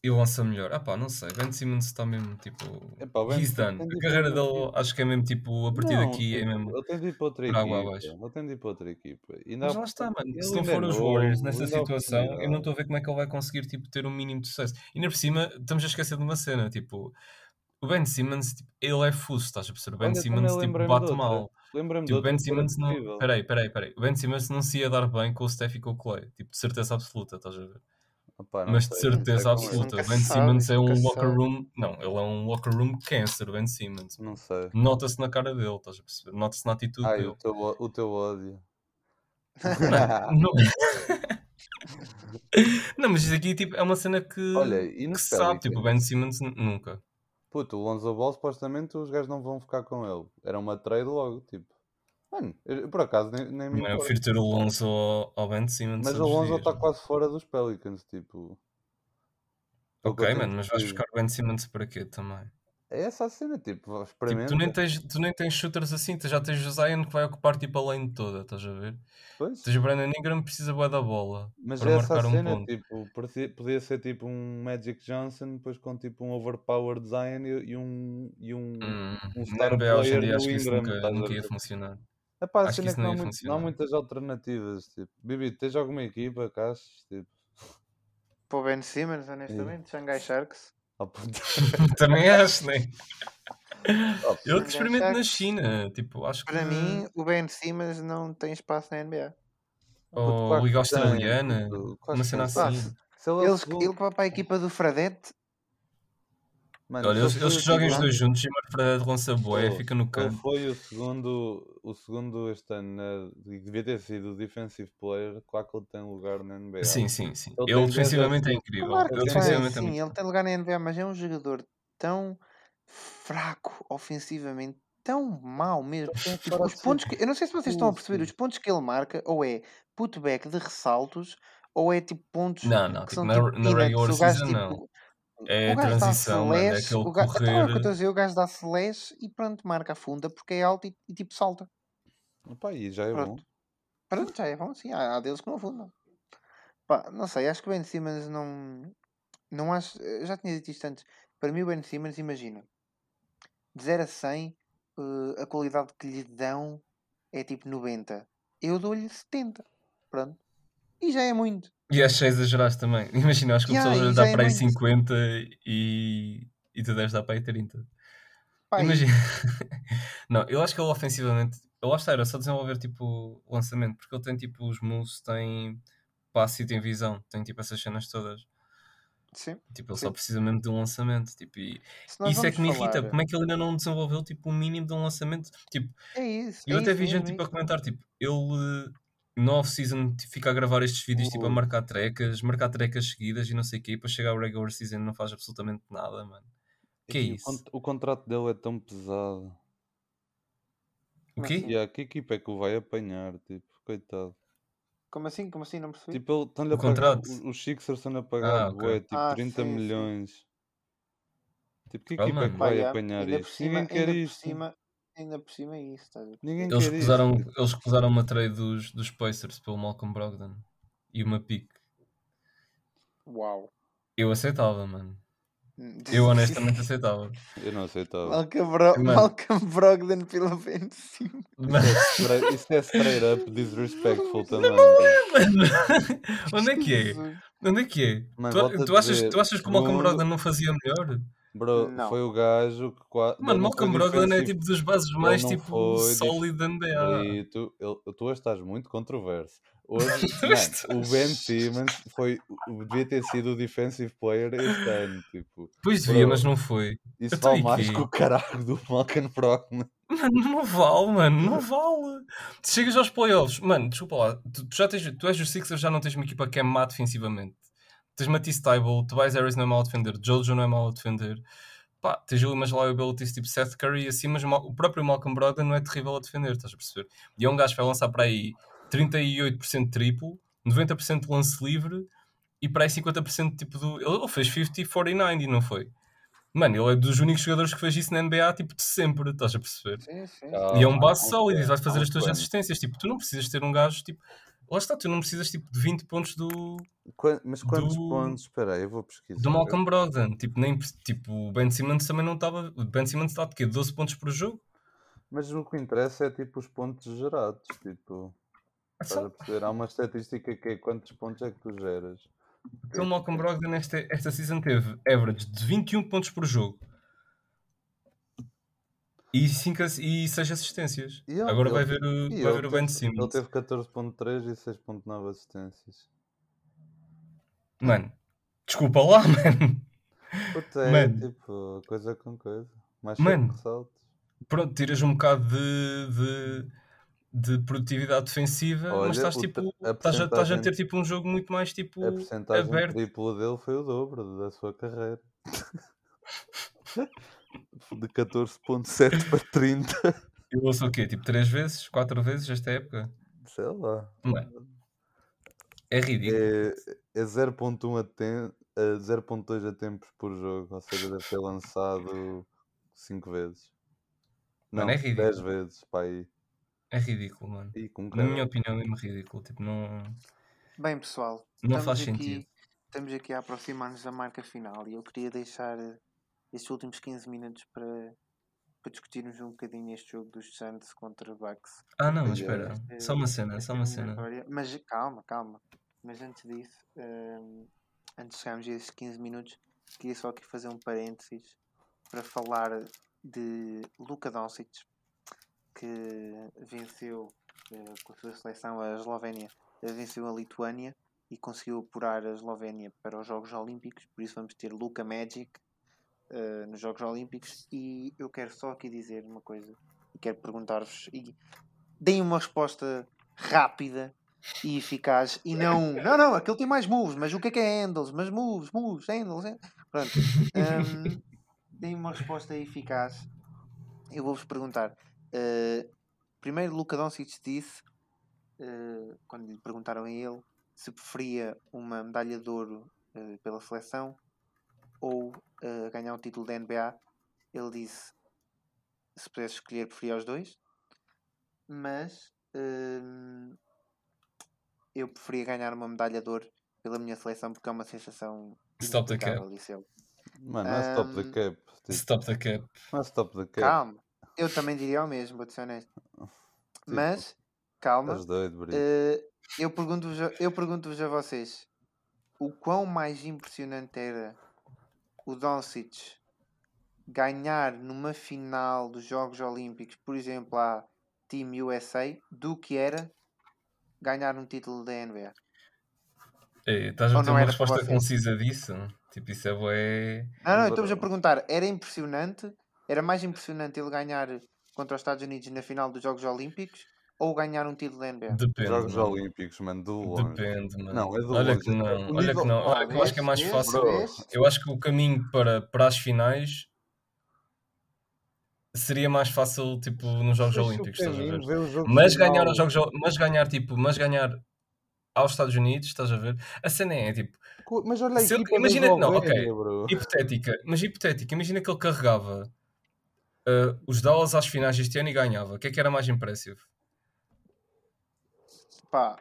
E lança melhor. Ah pá, não sei, Ben Simmons está mesmo tipo. Epá, Ben He's done. A ir carreira dele acho que é mesmo tipo, a partir Não, daqui é mesmo. Ele tem de ir para outra equipa. Ele tem de ir para outra equipa. E ainda Mas lá está, mano. Se não for os Warriors nessa situação, eu não estou a ver como é que ele vai conseguir tipo, ter um mínimo de sucesso. E ainda por cima, estamos a esquecer de uma cena, tipo, o Ben Simmons, tipo, ele é fuso, estás a perceber? O Ben Olha, Simmons tipo, de bate mal. Lembra-me de Tipo, Ben Simmons não. possível. Peraí, peraí, peraí. O Ben Simmons não se ia dar bem com o Steph e com o Clay. Tipo, de certeza absoluta, estás a ver? Não Mas de sei, não sei certeza é. absoluta. Ben sabe, Simmons é um locker sabe. room. Não, ele é um locker room cancer, o Ben Simmons. Não sei. Nota-se na cara dele, estás a perceber? Nota-se na atitude Ai, dele. o teu, o teu ódio. Mano, não... não, mas isso aqui tipo, é uma cena que, Olha, e que se sabe. Tipo, o Ben? Simmons nunca. Puto, o Lonzo Ball supostamente os gajos não vão ficar com ele. Era uma trade logo, tipo. Mano, eu, por acaso nem, nem me eu importo. prefiro ter o Lonzo ao, ao Ben Simmons. Mas o Lonzo está mano. quase fora dos Pelicans, tipo. É Ok, mano, mas vais buscar o Ben Simmons para quê também? É essa a cena, tipo, Tipo, experimenta. tu nem, tens, tu nem tens shooters assim, tu já tens o Zion que vai ocupar tipo a lane toda, estás a ver? Pois. Tens o Brandon Ingram que precisa bué da bola Mas para é essa marcar a um cena, ponto. tipo, podia ser tipo um Magic Johnson, depois com tipo um overpowered Zion e, e um, e um, Hum, um star NBA hoje em dia acho que isso Ingram, nunca, nunca ia funcionar. Epá, a Acho que cena é isso que não não, há ia muito- não há muitas alternativas, tipo, Bibi, tens alguma equipa, achas? Tipo, Para o Ben Simmons, honestamente, Shanghai Sharks. Também acho, né? Eu que experimento na. China, tipo, acho que. Para mim, o Ben Simmons não tem espaço na NBA. Ou que Liga Australiana, uma que cena assim. ele ele, que vai para a equipa do Fradette, Mano, Olha, ele eles, eles joguem os dois juntos e o Marco Pereira lança Oh, fica no Ele canto. foi o segundo, o segundo este ano, né, e devia ter sido o defensive player, claro que ele tem lugar na NBA. Sim, sim, sim. Ele Ele defensivamente é incrível. Claro Ele defensivamente é sim, muito ele tem lugar na NBA, mas é um jogador tão fraco ofensivamente, tão mau mesmo. Ele Tipo, os pontos que, eu não sei se vocês estão a perceber, os pontos que ele marca, ou é putback de ressaltos, ou é tipo pontos Não, não, que tipo, são na, tipo na regular season não. É O gajo dá transição, mano. É aquele o gajo, então é o que eu estou a correr. dizer, o gajo dá slash e pronto, marca a funda porque é alto e, e tipo salta. Opa, e já é bom. Pronto. Pronto, já é bom, sim, há, há deles que não afundam. Pá, não sei, acho que o Ben Simmons não. Não acho. eu Já tinha dito isto antes. Para mim, o Ben Simmons, imagina. De 0 a 100, eh, a qualidade que lhe dão é tipo 90. Eu dou-lhe 70. Pronto. E já é muito. E achei exageraste também. Imagina, acho que o Yeah, pessoal e dá é para aí muito. 50 e, e tu deves dar para aí 30. Pá, e- Imagina. Não, eu acho que ele ofensivamente. Eu acho que era só desenvolver tipo o lançamento, porque ele tem tipo os moves, tem passe e tem visão, tem tipo essas cenas todas. Sim. Tipo, ele Sim. só precisa mesmo de um lançamento. Tipo, e isso é que me irrita. falar- Como é que ele ainda não desenvolveu tipo o mínimo de um lançamento? Tipo, É isso. eu é até isso vi gente mesmo, tipo, é a comentar, tipo, ele no off-season tipo, fica a gravar estes vídeos tipo, a marcar trecas, marcar trecas seguidas e não sei o quê, e depois chega ao regular season não faz absolutamente nada, mano. Que é o isso? O contrato dele é tão pesado. O quê? assim? E que equipa é que o vai apanhar? Tipo, coitado. Como assim? Como assim? Não percebi. Tipo, ele- estão-lhe O a pagar. contrato? Os, os Sixers estão-lhe a pagar, Ah, ok. bué, tipo, Ah, 30 sim, sim. milhões. Tipo, que Ah, equipa é que vai yeah, apanhar isto? cima, Ninguém quer ainda por isto. cima, ainda por cima é isso, estás a ver? Ninguém Eles quer recusaram, isto. eles recusaram uma trade dos, dos Pacers pelo Malcolm Brogdon e uma pick. Uau. Eu aceitava, mano. Eu honestamente aceitava. Eu não aceitava. Malcolm, Bro Mano. Malcolm Brogdon pela Ben Simmons. Mas, Straight- Isto é straight up disrespectful também. mano, onde é que é? Onde é que é? Mano, Tu, tu achas, dizer, tu achas que o Malcolm Brogdon não fazia melhor? Bro, Não. foi o gajo que qua- Mano, Malcolm Brogdon é tipo dos bases mais tipo sólido da NBA. Brito, ele- tu hoje estás muito controverso. Hoje, Tu mano, o Ben Simmons foi, o- devia ter sido o defensive player este ano. Tipo, Pois devia, mas não foi. isso Então, vale e mais que o caralho do Malcolm Brogdon. Mano, não vale, mano, não vale. Tu chegas aos playoffs, mano, desculpa lá, tu, tu já tens, tu és os Sixers, já não tens uma equipa que é má defensivamente. Tens Matisse Tybalt, Tobias Harris não é mau a defender, Jojo não é mau a defender. Pá, tens ali umas liabilities tipo Seth Curry e assim, mas o próprio Malcolm Brogdon não é terrível a defender, estás a perceber? E é um gajo que vai lançar para aí 38% triplo, 90% de lance livre e para aí 50% tipo do. Ele fez 50-49 e não foi. Mano, ele é dos únicos jogadores que fez isso na NBA tipo de sempre, estás a perceber? Sim, sim. E é um Ah, base sólido e vai fazer um as tuas assistências. Tipo, tu não precisas ter um gajo tipo. Lá está, tu não precisas tipo de 20 pontos do, Mas quantos do- pontos? Espera aí, eu vou pesquisar. do Malcolm Brogdon. Tipo, nem, tipo, o Ben Simmons também não estava. O Ben Simmons está de quê? 12 pontos por jogo? Mas o que interessa é tipo os pontos gerados. Tipo, estás a perceber? Há uma estatística que é quantos pontos é que tu geras. Então o Malcolm Brogdon esta, esta season teve average de 21 pontos por jogo. E, 5, e 6 assistências. E ele- Agora vai ele- ver o, vai ver o Ben Simmons. Ele teve 14.3 e 6.9 assistências. Mano, desculpa lá, mano. Puta, é Mano. tipo coisa com coisa. Mais Mano. pronto, tiras um bocado de, de, de produtividade defensiva, Olha, mas estás tipo. a Estás a, estás a ter tipo um jogo muito mais tipo A percentagem aberto. triplo dele foi o dobro da sua carreira. De 14.7 para 30. Eu ouço o quê? Tipo 3 vezes, 4 vezes esta época? Sei lá. Mano, é ridículo. É, é 0.1 a, tem, a 0.2 a tempos por jogo. Ou seja, deve ter lançado 5 vezes. Não, Mano, é 10 ridículo. vezes. Pá, aí. É ridículo, mano. E com Na minha opinião, é mesmo ridículo. Tipo, não, Bem, pessoal, não estamos faz aqui, sentido. estamos aqui a aproximar-nos da marca final e eu queria deixar eh, estes últimos 15 minutos para, para discutirmos um bocadinho este jogo dos Suns contra Bucks. Ah, não, mas é. espera. Este- Só uma cena, só uma cena. Mas calma, calma. Mas antes disso, ehm, antes de chegarmos a esses 15 minutos, queria só aqui fazer um parênteses para falar de Luka Doncic, que venceu eh, com a sua seleção a Eslovénia, venceu a Lituânia e conseguiu apurar a Eslovénia para os Jogos Olímpicos, por isso vamos ter Luka Magic eh, nos Jogos Olímpicos e eu quero só aqui dizer uma coisa e quero perguntar-vos e deem uma resposta rápida e eficaz e não, não, não, aquele tem mais moves, mas o que é que é handles? Mas moves, moves, handles, pronto. Ahm, deem uma resposta eficaz. Eu vou-vos perguntar. eh, primeiro, Luca Doncic disse, eh, quando lhe perguntaram a ele, se preferia uma medalha de ouro eh, pela seleção ou eh, ganhar um título da NBA. Ele disse se pudesse escolher, preferia os dois, mas hum, eu preferia ganhar uma medalha de ouro pela minha seleção porque é uma sensação Stop the disse ele. Mano, não é stop the Ahm, cap. Tipo, Stop the cap. não é stop the cap. Calma, eu também diria o mesmo, vou ser honesto. Mas, calma, Estás doido, Brito. eh, eu pergunto-vos pergunto-vos a vocês o quão mais impressionante era o Doncic ganhar numa final dos Jogos Olímpicos, por exemplo, a Team USA, do que era ganhar um título da NBA. Ei, estás a ter uma resposta concisa disso? Tipo, isso é bué... Não, não, estou-vos a perguntar, era impressionante, era mais impressionante ele ganhar contra os Estados Unidos na final dos Jogos Olímpicos ou ganhar um título da NBA? Depende, Jogos mano. Olímpicos, mano, de longe. Depende, mano. Não, é de Olha longe. que não, olha que nível- não. Ah, Olha que eu acho que é mais fácil. Eu acho que o caminho para, para as finais seria mais fácil, tipo, nos Jogos o Olímpicos, estás a ver? jogo Mas final. ganhar aos Jogos mas ganhar, tipo, mas ganhar aos Estados Unidos, estás a ver? A cena é, tipo, Mas olha a Se eu- equipa da imagina que não, ok. bro. hipotética, mas hipotética, imagina que ele carregava uh, os Dallas às finais este ano e ganhava. O que é que era mais impressivo? Pá,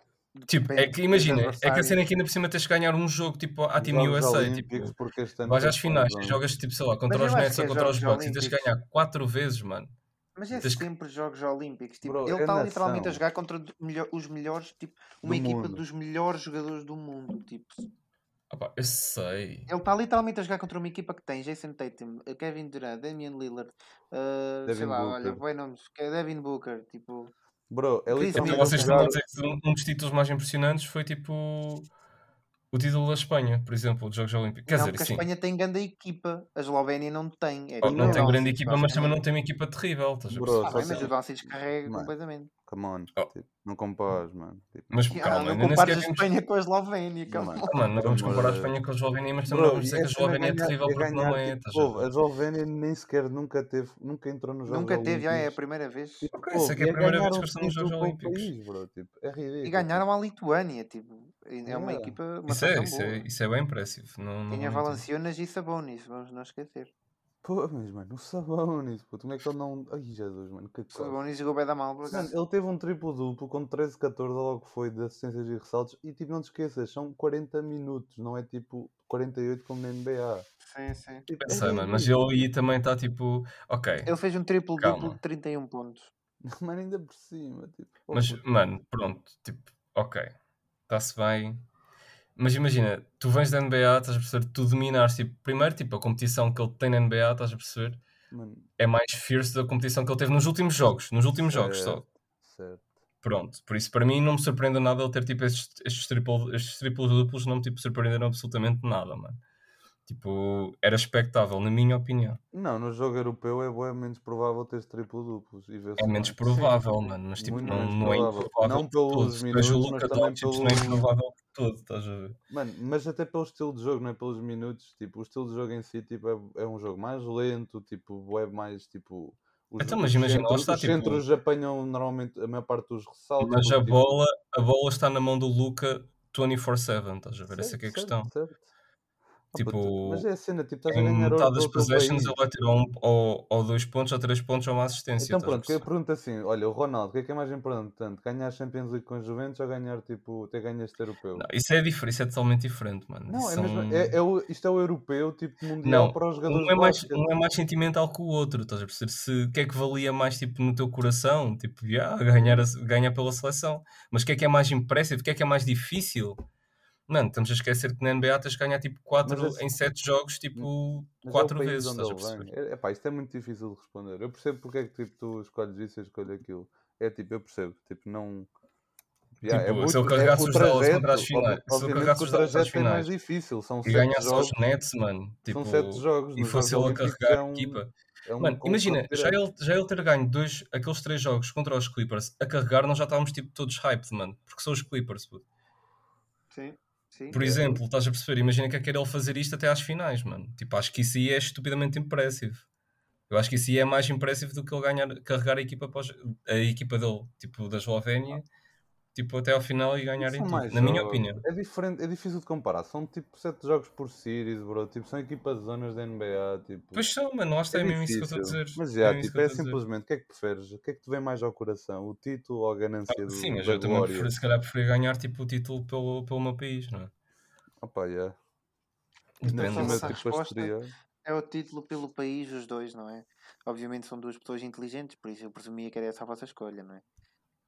Tipo, é que imagina, é que a cena é que ainda por cima tens de ganhar um jogo tipo à Team Jogos USA, Olímpicos, tipo, vais às finais e jogas tipo, sei lá, contra Mas os Nets que ou é contra os Jogos Bucks e tens de Olímpicos. ganhar quatro vezes, mano. Mas é Tens que- sempre Jogos Olímpicos. Tipo, Bro, ele é está literalmente a jogar contra os melhores, tipo, uma Do equipa mundo. dos melhores jogadores do mundo. Tipo, Opa, eu sei. ele está literalmente a jogar contra uma equipa que tem Jason Tatum, Kevin Durant, Damian Lillard, uh, sei lá, olha, Booker. bem nomes, que é Devin Booker, tipo, Bro, é Então literalmente vocês estão a dizer que um, um dos títulos mais impressionantes foi tipo o título da Espanha, por exemplo, dos Jogos Olímpicos. Quer não, dizer, porque a sim. Espanha tem grande equipa, a Eslovénia não tem. É Oh, não tipo tem grande equipa, mas também não tem uma equipa terrível, estás a Bro? Ah, bem, mas o Doncic carrega Mano. completamente. Come on. Oh. tipo, não compares, mano. Tipo, Mas Ah, calma, não compares a. Espanha com a Eslovénia, Não, calma. mano. Ah, mano, não vamos comparar a Espanha com a Eslovénia, mas também Bro, não vamos dizer que a Eslovénia é terrível porque não ganhar, é. tipo, a Eslovénia nem sequer nunca teve, nunca entrou nos Jogos Nunca teve, já é a Olímpicos. primeira vez. Tipo, é que é a primeira vez que estão nos título Jogos Olímpicos. Tipo, é ridículo. E ganharam a Lituânia, tipo, é uma equipa, uma Isso é, isso, boa. é, isso é bem impressivo. Não, não Tinha mentir. Valanciunas e Sabonis, vamos não esquecer. Pô, mas mano, o Sabonis, puto, como é que ele não. Ai Jesus, mano, que coisa. Sabonis jogou bem da mal, por Mano, ele teve um triplo-duplo com 13, 14, ou logo que foi, de assistências e ressaltos. E tipo, não te esqueças, são 40 minutos, não é tipo 48 como na NBA. Sim, sim. Tipo, Eu é mano, mas ele aí também está tipo. Ok, Ele fez um triplo duplo Calma. de 31 pontos. Mano, ainda por cima. Tipo, oh, mas puto. mano, pronto, tipo, ok, está-se bem. Mas imagina, tu vens da NBA, estás a perceber, tu dominares, tipo, primeiro, tipo, a competição que ele tem na NBA, estás a perceber, Mano, é mais fierce da competição que ele teve nos últimos jogos, nos últimos jogos só. certo, Certo. Pronto, por isso para mim não me surpreende nada ele ter tipo estes, estes, triple, estes triplos duplos, não me tipo, surpreenderam absolutamente nada, mano. Tipo, era expectável, na minha opinião. Não, no jogo europeu é bué menos provável teres triplo-duplos. e vê-se É menos bem. provável, mano, mas tipo, Muito não, não é provável. improvável Não pelos minutos, vejo o mas Luka também Doncic, não é pelo- improvável de todo, estás a ver? Mano, mas até pelo estilo de jogo, não é pelos minutos. Tipo, o estilo de jogo em si tipo, é, é um jogo mais lento, tipo, é mais tipo. Os, Então, mas imagina, centros, está, os tipo- centros apanham normalmente a maior parte dos ressaltos. Mas a tipo, bola, a bola está na mão do Luca 24-7, estás a ver? Essa é que é a certo, questão. certo. Ah, Tipo, puto, mas é a cena, tipo, estás a ganhar metade das possessions ele vai ter um, ou, ou dois pontos, ou três pontos, ou uma assistência. Então pronto, que eu pergunto assim, olha, o Ronaldo, o que é que é mais importante? Ganhar a Champions League com a Juventus ou ganhar, tipo, ter ganho este europeu? Não, isso é diferente, isso é totalmente diferente, mano. Não, é são- mesmo, é, é o, isto é o europeu, tipo, mundial Não, para os jogadores um é, mais, um é mais sentimental que o outro, estás a perceber? Se o que é que valia mais tipo, no teu coração, tipo, yeah, ganhar, ganhar pela seleção. Mas o que é que é mais impressive? O que é que é mais difícil? Mano, estamos a esquecer que na NBA tens de ganhar tipo 4 Mas esse- em 7 jogos, tipo Mas 4 é vezes, onde estás a ele perceber? vem. É, epá, isto é muito difícil de responder. Eu percebo porque é que tipo, tu escolhes isso e eu escolho aquilo. É tipo, eu percebo. Tipo, não. Yeah, Tipo, é se eu muito- é carregasse o os trajeto, contra as finais, se eu carregasse que os às trajeto é mais finais difícil, são e ganhasse aos jogos, nets, mano, tipo, são sete jogos, e fosse ele a Olímpicos carregar é a um, equipa. é um Mano, imagina, já ele, já ele ter ganho dois, aqueles três jogos contra os Clippers a carregar, nós já estávamos tipo todos hyped, mano, porque são os Clippers, puto. Sim, sim. Por exemplo, estás a perceber? Imagina que é que era ele fazer isto até às finais, mano. Tipo, acho que isso aí é estupidamente impressive. Eu acho que isso aí é mais impressive do que ele ganhar, carregar a equipa, após, a equipa dele, tipo, da Eslovénia, tipo, até ao final e ganhar São em tudo. mais Na minha opinião. É diferente, é difícil de comparar. São tipo 7 jogos por series, bro. Tipo, são equipas de zonas da NBA. Tipo, Pois são, mano, lá está, é, é mesmo isso que eu estou a difícil. dizer. Mas é já, isso tipo, é a simplesmente o que é que preferes? O que é que te vem mais ao coração? O título ou a ganância Ah, do, Sim, mas da eu também prefiro, se calhar preferia ganhar tipo, o título pelo, pelo meu país, não é? Opa, yeah. Depende. Essa tipo, a resposta-. É o título pelo país, os dois, não é? Obviamente são duas pessoas inteligentes, por isso eu presumia que era essa a vossa escolha, não é?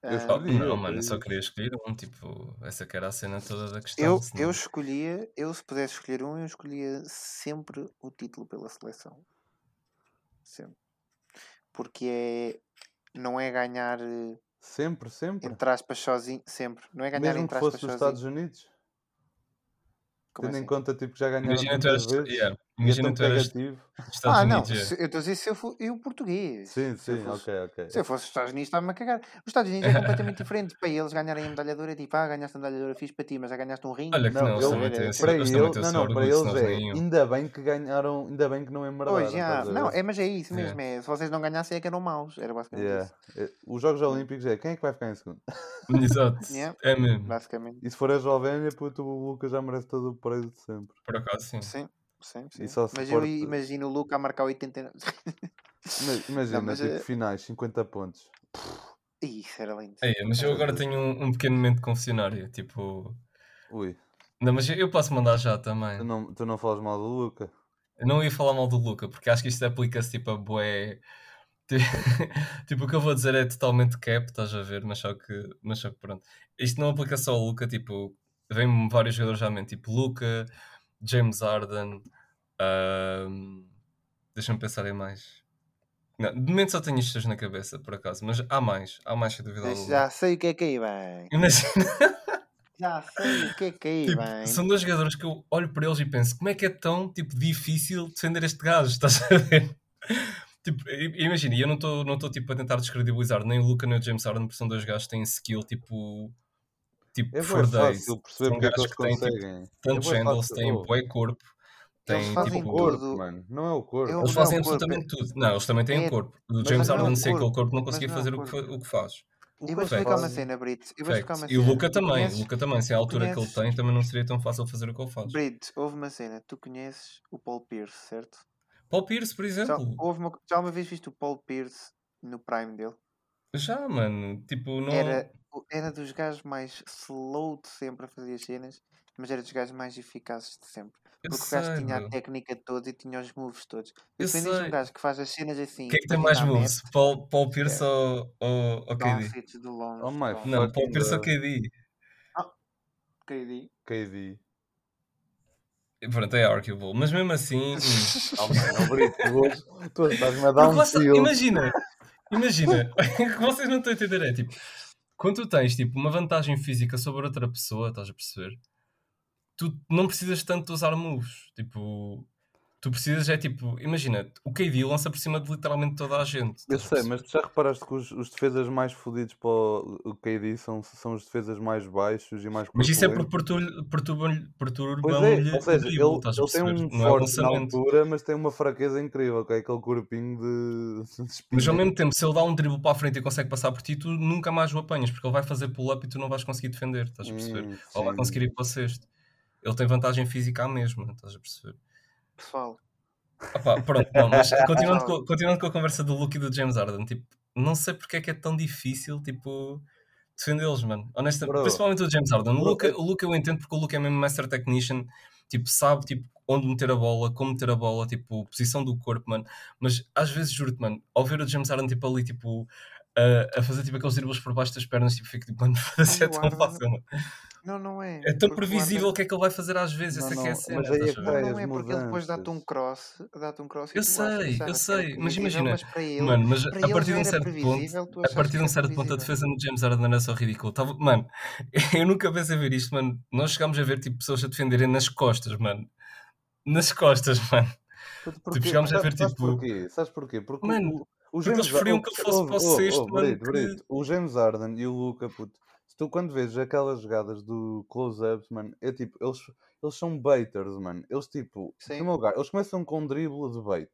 Eu Ah, escolhi. não, o mano, eu só queria escolher um, tipo, essa que era a cena toda da questão. eu, senão- eu escolhia, eu se pudesse escolher um, eu escolhia sempre o título pela seleção. Sempre. Porque é. Não é ganhar, eh, Sempre, sempre. entre aspas, sozinho. Sempre. Não é ganhar Mesmo entre que aspas fosse dos sozinho. Estados Unidos. Como Tendo em assim? conta tipo, que já ganharam Imagina tantas vezes. yeah, É imagina tão tu eras pegativo. Ah, não. Se- Eu estou a dizer se eu for eu português. Sim, sim, fosse- ok, ok. Se eu fosse os Estados Unidos, estava-me a cagar. Os Estados Unidos é completamente diferente. Para eles ganharem a medalha de ouro é tipo, ah, ganhaste a medalha de ouro fixe para ti, mas já ganhaste um ringue. Olha que Não, não, eu- esse, Para eles não, não, para eles é. nem iam. Ainda bem que ganharam, ainda bem que não embaralharam. Pois, já. Não, é, mas é isso mesmo. Yeah. É, se vocês não ganhassem é que eram maus. Era basicamente Yeah. isso. É, Os Jogos Olímpicos é quem é que vai ficar em segundo? Exato, Yeah. é mesmo. Basicamente. E se for a Eslovénia, puto, o Lucas já merece todo o prédio de sempre. Por acaso, sim. Sim, sim, sim. Mas eu imagino o Luca a marcar 89. Mas, imagina, mas, tipo, eh, finais, 50 pontos. Isso era lindo. Mas eu agora tenho um, um pequeno momento de confessionário. Tipo. Ui, Não, mas eu- posso mandar já também. tu não, tu não falas mal do Luca. Eu não ia falar mal do Luca, porque acho que isto aplica-se tipo a bué. Tipo, o que eu vou dizer é totalmente cap, estás a ver, mas só que, mas só que pronto. Isto não aplica só ao Luca, tipo, vem-me vários jogadores à mente, tipo Luca, James Harden, ahm, deixa-me pensar em mais. Não, de momento só tenho estes dois na cabeça, por acaso, mas há mais, há mais sem dúvida alguma. Já sei o que é que aí vem. Imagina, Já sei o que é que aí tipo, vem. são dois jogadores que eu olho para eles e penso, como é que é tão tipo, difícil defender este gajo, estás a ver? Tipo, imagina, eu não estou não tô, tipo, a tentar descredibilizar nem o Luca nem o James Harden, porque são dois gajos que têm skill tipo, tipo É for days. São é que gajos eles que têm tipo, tantos é bué handles, têm Oh, bué corpo, Eles têm tipo. corpo, tudo. mano. Não é o corpo. Eles não é fazem corpo, absolutamente tudo. Não, eles também têm É- corpo. O James é Harden sei que corpo. o corpo não conseguia não é o fazer o que, o que faz. Eu que vou eles explicar uma cena, Brito. Eu vou explicar uma E o cena. Luca também. conheces- O Luca também, sem a altura que ele tem, também não seria tão fácil fazer o que ele faz. Brito, houve uma cena. Tu conheces o Paul Pierce, certo? Paul Pierce, por Já, exemplo. houve uma, já uma vez viste o Paul Pierce no prime dele? Já, mano. Tipo, não. Era, era dos gajos mais slow de sempre a fazer as cenas, mas era dos gajos mais eficazes de sempre. Eu Porque o gajo sei, tinha bro. a técnica toda e tinha os moves todos. Eu Dependes de sei. um gajo que faz as cenas assim. Quem é que tem mais moves? Paul, Paul Pierce ou, ou, ou KD? Longe. Oh my. Não, Paul Pierce ou. KD? KD. KD. Pronto, é arguable. Mas mesmo assim. hum. Oh, Brito, tu tu estás-me a dar um imagina, imagina, o que vocês não estão a entender é tipo, quando tu tens tipo, uma vantagem física sobre outra pessoa, estás a perceber? Tu não precisas tanto de usar moves. Tipo, tu precisas é tipo, imagina, o KD lança por cima de literalmente toda a gente. Eu sei, mas tu já reparaste que os, os defesas mais fodidos para o, o KD são, são os defesas mais baixos e mais Mas isso é porque Pois é, ou o seja, drible, ele, ele tem um Não é forte na lançamento. altura, mas tem uma fraqueza incrível, que é aquele corpinho de, de Mas ao mesmo tempo, se ele dá um drible para a frente e consegue passar por ti, tu nunca mais o apanhas, porque ele vai fazer pull-up e tu não vais conseguir defender, estás a perceber? Hum, Ou vai conseguir ir para o sexto. Ele tem vantagem física à mesma, estás a perceber? Pessoal, Opa, pronto, não, mas continuando com, continuando com a conversa do Luke e do James Harden, tipo, não sei porque é que é tão difícil, tipo, defendê-los, mano. Honestamente, Bro. principalmente o James Harden. O Luke, o Luke eu entendo porque o Luke é mesmo master technician, tipo, sabe, tipo, onde meter a bola, como meter a bola, tipo, posição do corpo, mano. Mas às vezes, juro-te, mano, ao ver o James Harden, tipo, ali, tipo, a, a fazer tipo aqueles dribles por baixo das pernas, tipo, fico tipo, mano, é tão fácil, mano. Não, não é. É tão previsível o que é que ele vai fazer às vezes, Não, essa é que é a não, cena, mas aí é? Não, não é porque ele depois dá-te um cross, dá-te um cross e Eu sei, eu não sei, mas imagina, mas para ele, Mano, mas para a partir de não um certo ponto, a partir de um certo ponto a defesa no James Harden era só ridículo. Tava, mano, eu nunca pensei ver isto, mano. Nós chegámos a ver tipo pessoas a defenderem nas costas, mano. Nas costas, mano. Tipo, chegámos a ver tipo. porquê? Sabes porquê? Porque Mano, o, o porque eles James preferiam que ele fosse para o sexto, mano, Brito, que- Brito, o James Harden e o Luca, puto, se tu quando vês aquelas jogadas do close-ups, mano, é tipo, eles, eles são baiters, mano. Eles tipo, em Sim. primeiro lugar, eles começam com um drible de bait.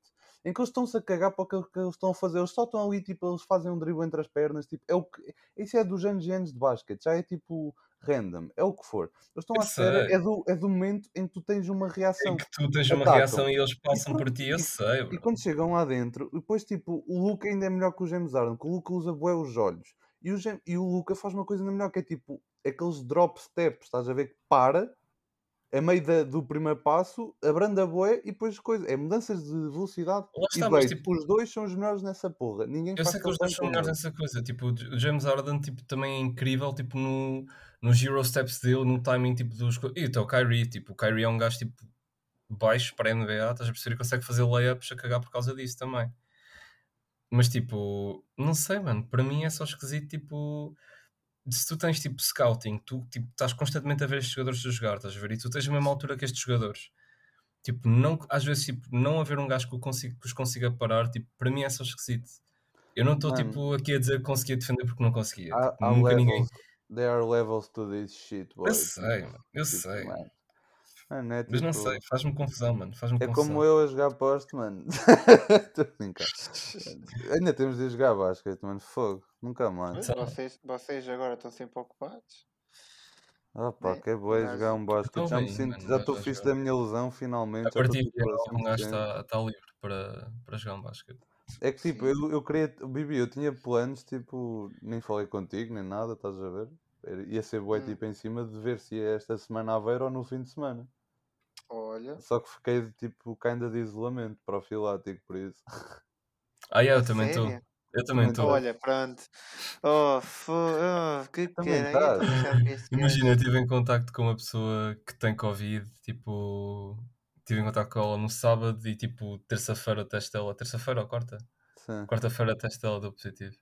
Em que eles estão-se a cagar para o que, que eles estão a fazer. Eles só estão ali, tipo, eles fazem um drible entre as pernas. Tipo, é o que, isso é dos anos e anos de basquete. Já é tipo random. É o que for. Eles estão à espera. É do, é do momento em que tu tens uma reação. Em que tu tens uma reação e eles passam quando- por ti, eu e- sei, E bro. quando chegam lá dentro, depois tipo, o Luca ainda é melhor que o James Harden, que o Luca usa bué os olhos. E o, Jam- e o Luca faz uma coisa ainda melhor, que é tipo, aqueles drop steps, estás a ver que para, a meio da- do primeiro passo, abranda bué e depois coisa, é mudanças de velocidade Lá e está, mas tipo, Os dois são os melhores nessa porra. Ninguém eu sei que os dois são melhores nessa coisa. Tipo, o James Harden tipo, também é incrível tipo, no, nos Euro Steps dele, no timing tipo, dos. E até o Kyrie, tipo, o Kyrie é um gajo tipo, baixo para a NBA, estás a perceber? E consegue fazer layups a cagar por causa disso também. Mas tipo, não sei, mano, para mim é só esquisito, tipo, se tu tens tipo scouting, tu tipo, estás constantemente a ver estes jogadores a jogar, estás a ver? E tu tens a mesma altura que estes jogadores. Tipo, não, às vezes, tipo, não haver um gajo que, consiga, que os consiga parar, tipo, para mim é só esquisito. Eu não estou, tipo, aqui a dizer que conseguia defender porque não conseguia. Há, Tipo, há nunca ninguém. There are levels to this shit, boy. Eu sei, mano, eu Tipo, sei. mano, mano, é Mas não tipo- sei, faz-me confusão, mano. Faz-me É confusão. como eu a jogar posto, mano. Estou a brincar. Ainda temos de jogar basquete, mano. Fogo. Nunca mais. Vocês, vocês agora estão sempre ocupados. Ah pá, que é boa mas- jogar um basquete. Já me bem, sinto, mano, já mas estou fixe da minha lesão, finalmente. A partir tipo de agora, um gajo 100%. está está livre para, para jogar um basquete. É que tipo, eu, eu queria. Bibi, eu tinha planos, tipo, nem falei contigo, nem nada, estás a ver? Ia ser bué Hum. tipo em cima de ver se ia esta semana a ver ou no fim de semana. Olha, Só que fiquei tipo kinda de isolamento profilático, por isso. Ah, yeah, eu também estou. Eu também estou. Olha, pronto. Oh, fo... oh que Também caralho. tá. Imagina, eu estive em contacto com uma pessoa que tem Covid, tipo, estive em contacto com ela no sábado e, tipo, terça-feira o teste dela, terça-feira ou quarta? Sim. Quarta-feira o teste dela deu positivo.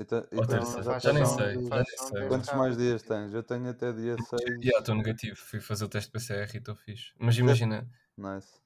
Então, Ou então, terça, faz já nem sei, já nem sei. Quantos mais dias tens? Eu tenho até dia 6. Já, estou negativo, fui fazer o teste PCR e estou fixe. Mas imagina, Nice.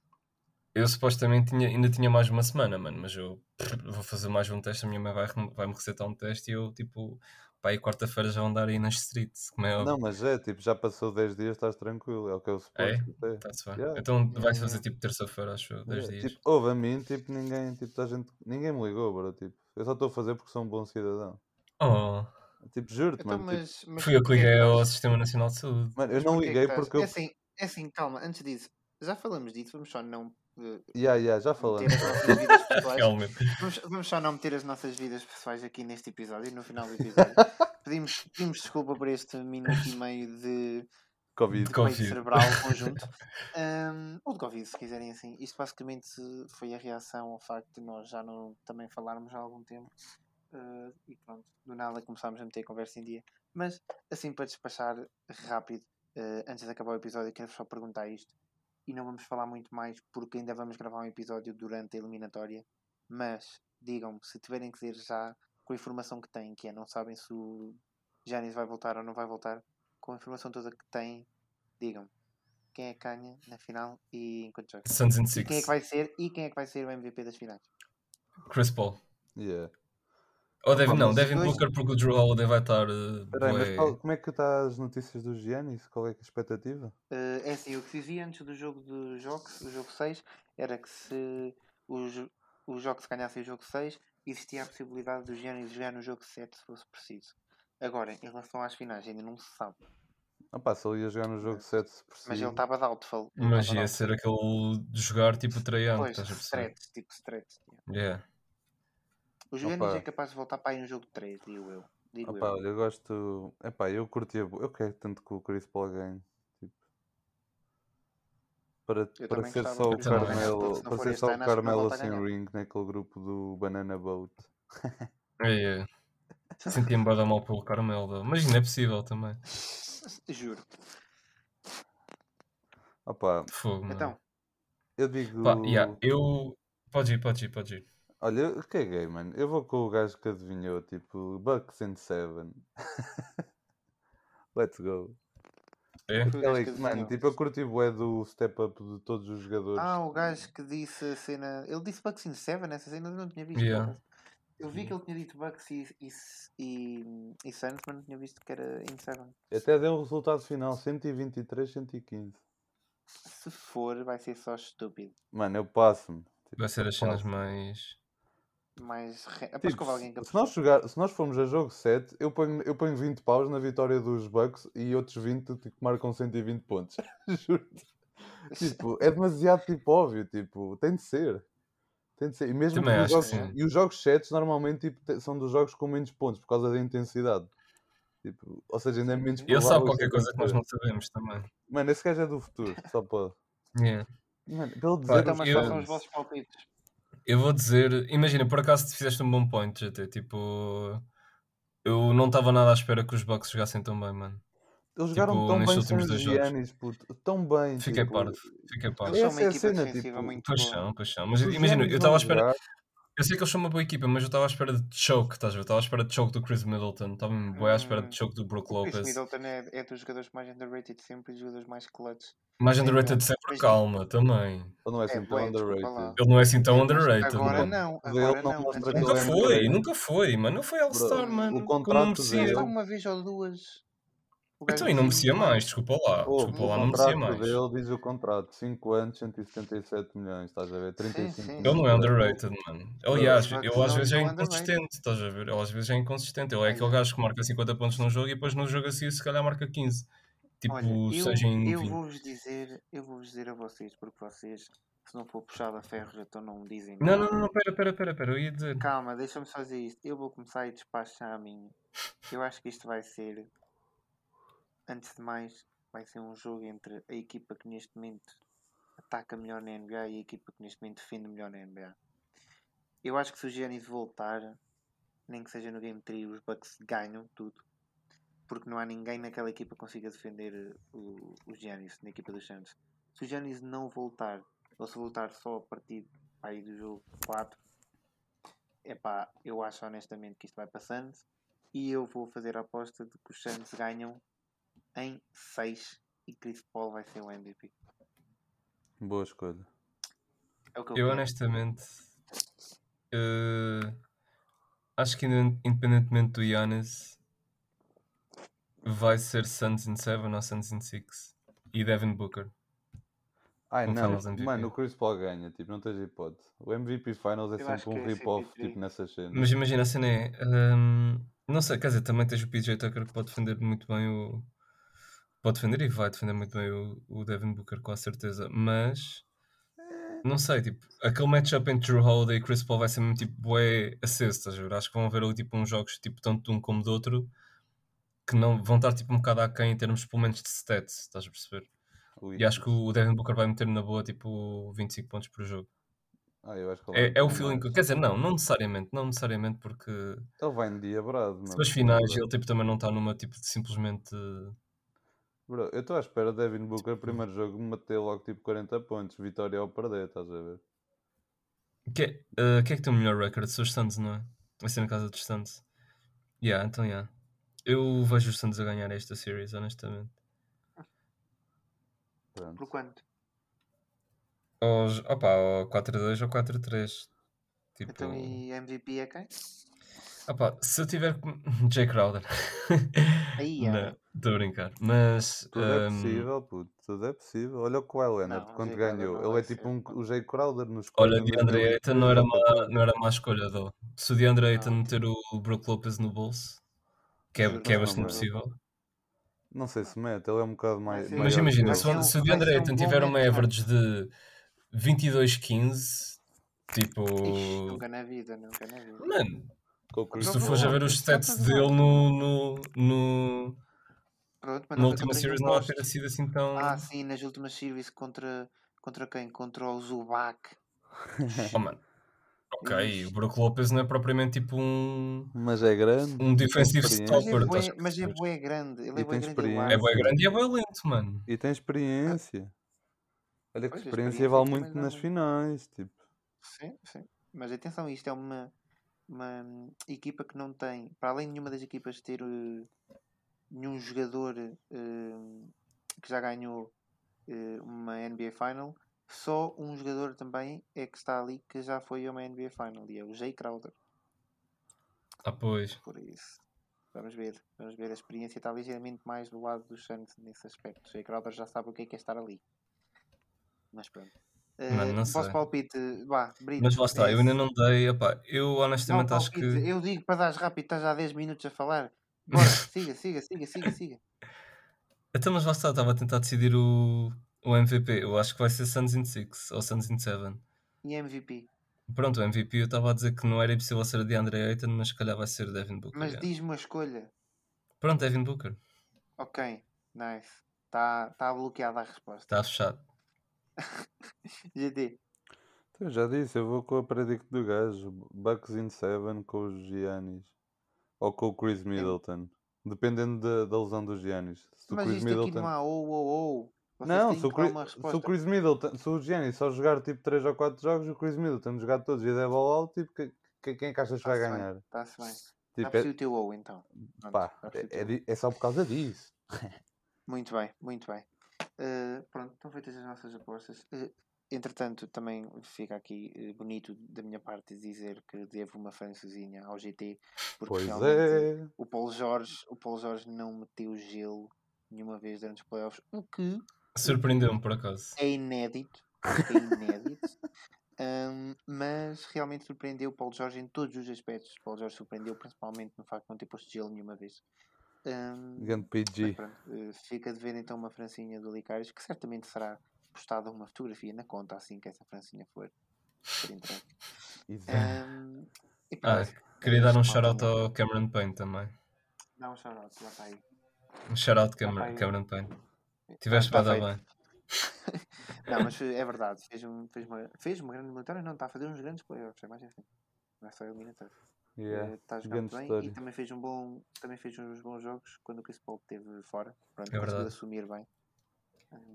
eu supostamente tinha, ainda tinha mais uma semana, mano, mas eu vou fazer mais um teste, a minha mãe vai, vai-me receitar um teste e eu, tipo, pá, aí quarta-feira já vou andar aí nas streets, como é óbvio. Não, mas é, tipo, já passou 10 dias, estás tranquilo. É o que eu É? suposto. É? Tá-se bem. Yeah. Então vai Yeah, fazer tipo terça-feira, acho eu, 10 Yeah, dias. Tipo, houve a mim, tipo, ninguém, tipo, a gente, ninguém me ligou, bro. Tipo, eu só estou a fazer porque sou um bom cidadão. Oh, Tipo, juro-te, Então, mano. Tipo, mas, mas fui eu que é liguei ao Sistema Nacional de Saúde. mano, eu mas não é liguei porque eu. É assim, é assim, calma, antes disso, já falamos disso, vamos só não eh, Yeah, yeah, já falamos. Realmente. Vamos, vamos só não meter as nossas vidas pessoais aqui neste episódio, no final do episódio. pedimos, pedimos desculpa por este minuto e meio de Covid. De Covid. cerebral conjunto. Ahm, ou de Covid, se quiserem assim. Isto basicamente foi a reação ao facto de nós já não também falarmos há algum tempo. Ah, e pronto, do nada começámos a meter conversa em dia. Mas assim para despachar rápido, ah, antes de acabar o episódio, quero só perguntar isto. E não vamos falar muito mais porque ainda vamos gravar um episódio durante a eliminatória. Mas digam-me, se tiverem que dizer já com a informação que têm, que é não sabem se o Janis vai voltar ou não vai voltar, com a informação toda que têm, digam-me quem é que ganha na final e enquanto joga. Suns in E quem é que Six. vai ser e quem é que vai ser o MVP das finais. Chris Paul. Yeah. Ou Pá, não, mas Devin dois- Booker porque o Drew Holiday vai estar. Uh, Peraí, mas qual- como é que está as notícias do Giannis? Qual é que é a expectativa? Eh, é assim, o que dizia antes do jogo dos jogos, o jogo 6, era que se os, os jogos ganhassem o jogo 6, existia a possibilidade do Giannis jogar no jogo 7 se fosse preciso. Agora, em relação às finais, ainda não se sabe. Ah pá, se ele ia jogar no jogo 7 por si. Mas ele estava doubtful. ele Mas estava ia ser aquele de jogar tipo Young, Pois, estás a perceber? stretch, tipo stretch. yeah. Yeah. O Opa. é capaz de voltar para aí no jogo 3, digo eu. Digo Ah eu. olha, eu gosto. Epá, eu curtia. bu- Eu quero tanto que o Chris Paul ganhe. Tipo, para, Eu para ser só o Carmelo, não para ser só o não Carmelo sem ganhar. ring naquele grupo do Banana Boat. É, é. Senti-me bem da mal pelo Carmelo, mas ainda é possível também. Juro. Opa, Fogo, mano. Então, eu digo. Pá, yeah, eu. Pode ir, pode ir, pode ir. Olha, eu caguei, mano. Eu vou com o gajo que adivinhou, tipo, Bucks and Seven. Let's go. É? O que Alex, mano, adivinhou. tipo, eu curti bué do step up de todos os jogadores. Ah, o gajo que disse a cena. Ele disse Bucks in 7 nessa cena, eu não tinha visto. Yeah. Eu vi que ele tinha dito Bucks e, e, e, e Suns, mas não tinha visto que era in 7. Até deu o resultado final, 123, 115. Se for, vai ser só estúpido. Mano, eu passo-me. Tipo, Vai ser as cenas passo. Mais. Re- Tipo, que alguém que se, nós jogar, se nós formos a jogo 7, eu ponho, eu ponho 20 paus na vitória dos Bucks e outros 20 tipo, que marcam 120 pontos. Juro-te. Tipo, é demasiado tipo, óbvio, tipo, tem de ser. Tem de ser. E mesmo os jogos, e os jogos 7 normalmente tipo, são dos jogos com menos pontos por causa da intensidade. Tipo, ou seja, ainda é menos Ele sabe qualquer coisa que nós não sabemos também. Mano, esse gajo é do futuro, só pode. Yeah. Mano, pelo Pá, dizer mas eu- são os vossos palpites? Eu vou dizer, imagina, por acaso te fizeste um bom point, GT. Tipo, eu não estava nada à espera que os Bucks jogassem tão bem, mano. Eles jogaram Tipo, tão nestes bem sem últimos os dois jogos. Giannis, puto. Tão bem. Fiquei tipo, parvo, fiquei parvo. Eles são Essa uma é a equipa cena, defensiva tipo, muito pois são. Mas os imagina, Giannis eu estava à espera. jogar, Eu sei que eles são uma boa equipa, mas eu estava à espera de choke, estás a ver? Eu Estava à espera de choke do Chris Middleton, estava bué à espera Hum, de choke do Brook O Chris Lopez. Middleton é, é dos jogadores mais underrated sempre e dos jogadores mais clutch. Mais Sim, underrated sempre, Mas- calma, também. Ele não é assim É, tão desculpa underrated. Ele não é assim tão É, mas underrated, Agora mano. não, Mas ele agora não Nunca ele é não. foi, nunca foi, mano. Não foi All-Star, mano. o contrato merecia. dele- uma vez ou duas. Então, e não merecia bem. mais, desculpa lá. Oh, Desculpa o lá, não merecia contrato mais. dele diz o contrato: 5 anos, 177 milhões. Estás a ver? 35 sim. Ele não é underrated, mano. Aliás, Bucks ele às vezes é inconsistente, estás a ver? Ele às vezes é inconsistente. Ele é aquele gajo que marca 50 pontos num jogo e depois no jogo a seguir se calhar marca 15. Tipo, Olha, eu, seja em eu 20. vou-vos dizer, eu vou-vos dizer a vocês, porque vocês, se não for puxado a ferro, já então não me dizem Não, nada. não, não, pera, pera, pera, pera, eu ia dizer. Calma, deixa-me dizer isto. Eu vou começar a despachar a minha. Eu acho que isto vai ser, antes de mais, vai ser um jogo entre a equipa que neste momento ataca melhor na NBA e a equipa que neste momento defende melhor na NBA. Eu acho que se o Giannis voltar, nem que seja no Game 3, os Bucks ganham tudo. Porque não há ninguém naquela equipa que consiga defender eh, o, o Giannis, na equipa dos Santos. Se o Giannis não voltar, ou se voltar só a partir aí do jogo 4, epá, eu acho honestamente que isto vai passando. E eu vou fazer a aposta de que os Santos ganham em 6 e Chris Paul vai ser o MVP. Boa escolha. É o que eu, Eu honestamente eh, acho que inde- independentemente do Giannis vai ser Suns in 7 ou Suns in 6 e Devin Booker. Ai Um não, mano, o Chris Paul ganha, tipo, não tens hipótese. O MVP Finals é Eu sempre um é rip-off, CP3. tipo, nessas cenas. Mas imagina a cena é. hum, não sei, quer dizer, também tens o PJ Tucker que pode defender muito bem o. Pode defender e vai defender muito bem o, o Devin Booker, com a certeza. Mas. Não sei, tipo, aquele matchup entre Drew Holiday e Chris Paul vai ser mesmo tipo bué aceso, estás a ver? Acho que vão haver ali tipo uns jogos tipo tanto de um como do outro que não vão estar tipo um bocado aquém em termos pelo menos de stats, estás a perceber? Ui. E acho que o Devin Booker vai meter na boa tipo 25 pontos por jogo. Ah, É, é o feeling que. Quer dizer, não, não necessariamente, não necessariamente porque Ele vai endiabrado, se mano. nas finais ele tipo, também não está numa tipo de simplesmente. Bro, eu estou à espera de Devin Booker, primeiro jogo, me meter logo tipo 40 pontos, vitória ou perder, estás a ver? Que, é- eh, que é que tem o melhor record? São os Suns, não é? Vai ser na casa dos Suns. Yeah, então yeah. Eu vejo os Suns a ganhar esta series, honestamente. Pronto. Por quanto? Aos, opa, ou 4-2 ou 4-3. Tipo. Então e MVP é quem? Opa, se eu tiver. Jay Crowder. Aí, é. não, estou a brincar. Mas. Tudo é ehm, possível, puto, tudo é possível. Olha o Kawhi Leonard, Não, o quanto Jay Crowder ganhou. Ele é tipo um, o Jay Crowder nos Olha, DeAndre 2013, Ayton não era, má, 2014. não era má escolha, though. Se o DeAndre Ayton Não. meter o Brook Lopez no bolso, que é, que é bastante possível. Não sei se mete, ele é um bocado mais. ser- Mas imagina, se, se o DeAndre vai ser um Ayton tiver uma average de 22-15, tipo. Ixi, nunca na vida, nunca na vida. Mano, se tu fores a ver os stats dele no, no, no, Pronto, mas na última series não há ter sido assim tão. Ah, sim, nas últimas series contra, contra quem? Contra o Zubac. Oh, mano. Ok, Ixi. o Brook Lopez não é propriamente tipo um, Mas é grande. um defensive experiência. Mas é stopper. bué, mas é bué grande. Ele E é bué grande. É bem grande e é bem lento, mano. E tem experiência. Olha que Pois, a experiência experiência vale muito nas finais. Tipo, Sim, sim. Mas atenção, isto é uma, uma hum, equipa que não tem, para além de nenhuma das equipas ter eh, nenhum jogador eh, que já ganhou eh, uma NBA Final, só um jogador também é que está ali que já foi a uma NBA Final e é o Jay Crowder. Ah, pois. Por isso, vamos ver. Vamos ver. A experiência está ligeiramente mais do lado dos Suns nesse aspecto. O Jay Crowder já sabe o que é, que é estar ali. Mas pronto. Eh, Mano, não vosso sei. palpite, vá, Brito. Mas lá está, eu é ainda esse. não dei. Opá, eu Não, honestamente acho palpite. que. Eu digo para dar rápido, estás já há 10 minutos a falar. Bora, siga, siga, siga, siga, siga. Então, mas lá está, estava a tentar decidir o, o MVP. Eu acho que vai ser Suns in 6 ou Suns in 7. E MVP. Pronto, o MVP eu estava a dizer que não era impossível ser de Andre Ayton, mas se calhar vai ser Devin Booker. Mas diz-me uma escolha. Pronto, Devin Booker. Ok, nice. Está tá bloqueada a resposta. Está fechado. GD. então, eu já disse, eu vou com a predict do gajo. Bucks in 7 com os Giannis. Ou com o Chris Middleton. Dependendo da, da lesão dos Giannis. Se o Mas Chris isto aqui Middleton. não há ou, ou, ou. Vocês Não, se o, Chris, se o. Chris Middleton, se o Giannis só jogar tipo 3 ou 4 jogos, o Chris Middleton jogar todos e der bola out, tipo, que, que- quem é que achas que vai ganhar? Está-se bem. Tipo, percebi é, o teu ou então. Pronto, pá, é, é é só por causa disso. Muito bem, muito bem. Eh, pronto, estão feitas as nossas apostas. Eh, entretanto, também fica aqui eh, bonito da minha parte dizer que devo uma francesinha ao GT, porque Pois realmente é. o Paulo Jorge, o Paulo Jorge não meteu gelo nenhuma vez durante os playoffs, o que Surpreendeu-me por acaso. é inédito. É inédito. Ahm, mas realmente surpreendeu o Paulo Jorge em todos os aspectos. O Paulo Jorge surpreendeu principalmente no facto de não ter posto gelo nenhuma vez. Ahm, Grande PG. pronto, eh, fica de ver então uma francinha do Licários que certamente será postada uma fotografia na conta assim que essa francinha for, for entregue. Ahm, e Ah, pronto, queria é dar um shout-out ao Cameron Payne também. Dá um shout-out, lá está aí. Um shout-out Lá Cameron. Cameron Payne. Tiveste vai dar bem. Não, mas é verdade, fez, um, fez, uma, fez uma grande eliminatória, não, está a fazer uns grandes playoffs, é mais assim. Não é só eliminatória. Yeah. Está a jogar muito bem história. e também fez, um bom, também fez uns bons jogos quando o Chris Paul esteve fora. Pronto, É verdade. assumir bem.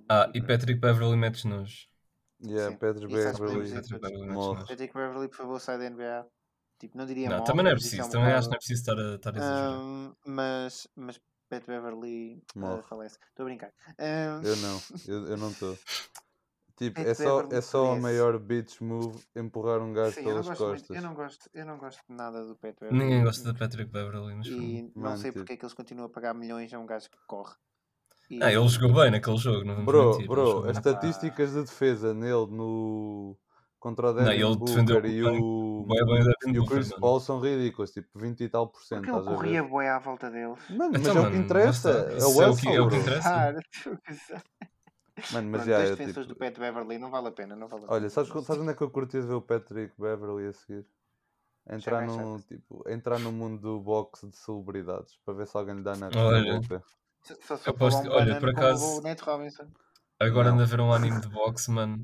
Ah, e pronto. Patrick Beverly metes nos. Yeah, Sim, Patrick. Beverly. Patrick Beverly, por favor, sai da NBA. Tipo, não diria Não, morre, também não é preciso. um Também acho que não é preciso estar a, estar a exagerar. Ahm, mas, mas Pat Beverly uh, falece. Estou a brincar. Ahm, Eu não, eu, eu não estou. Tipo, Pat é só, Beverly é só a maior bitch move empurrar um gajo sim, eu não, pelas gosto muito, costas. eu, não gosto, eu não gosto de nada do Pat Beverly. Ninguém gosta de Patrick Beverly, mas. E não sei tipo- porque é que eles continuam a pagar milhões a um gajo que corre. E, Ah, ele jogou bem naquele jogo, não vamos Bro, mentir. bro, as estatísticas de defesa nele no contra o Não, Devin ele defendeu Booker e bem- o, bem o Devin e o Chris. Paul são ridículos, tipo 20 e tal por cento, Porque ele corria boé à volta deles. Mano, mas Então, é o que interessa, é o é o que- é o que interessa. Cara, estou a pensar. Mano, mas Pronto, já é defensores tipo... do Pat Beverly não vale a pena, não vale a pena. Olha, sabes, sabes onde é que eu curti ver o Patrick Beverly a seguir? Entrar no, tipo, entrar no mundo do boxe de celebridades para ver se alguém lhe dá na Olha. boca. Só, só, só Aposto- um olha, por acaso- o Neto Robinson. Agora Não. anda a ver um anime de boxe, mano,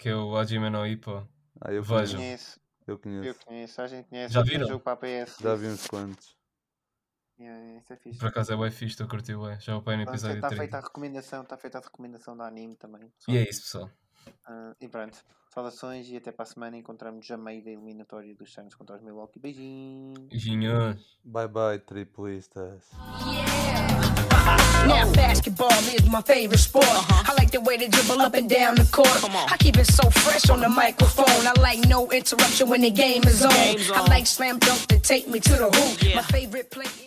que é o Hajime no Ippo. Ah, eu Vejam. conheço, Conheço, eu eu conheço. a gente conhece. Já viram? jogo para a PS. Já vi uns quantos. Yeah, yeah, isso é fixe. Por acaso é bem fixe, estou a curtir bem. Já vou para aí no episódio Está feita a 30. recomendação, está feita a recomendação do anime também. E é isso, pessoal. Ah, e pronto, saudações e até para a semana encontramos a meio da eliminatória dos Suns contra os Milwaukee. Beijinhos! Beijinhos. Bye bye, triplistas. Uh-huh. Now basketball is my favorite sport. I like the way they dribble up and down the court. I keep it so fresh on the microphone. I like no interruption when the game is on. I like slam dunk to take me to the hoop. My favorite play is.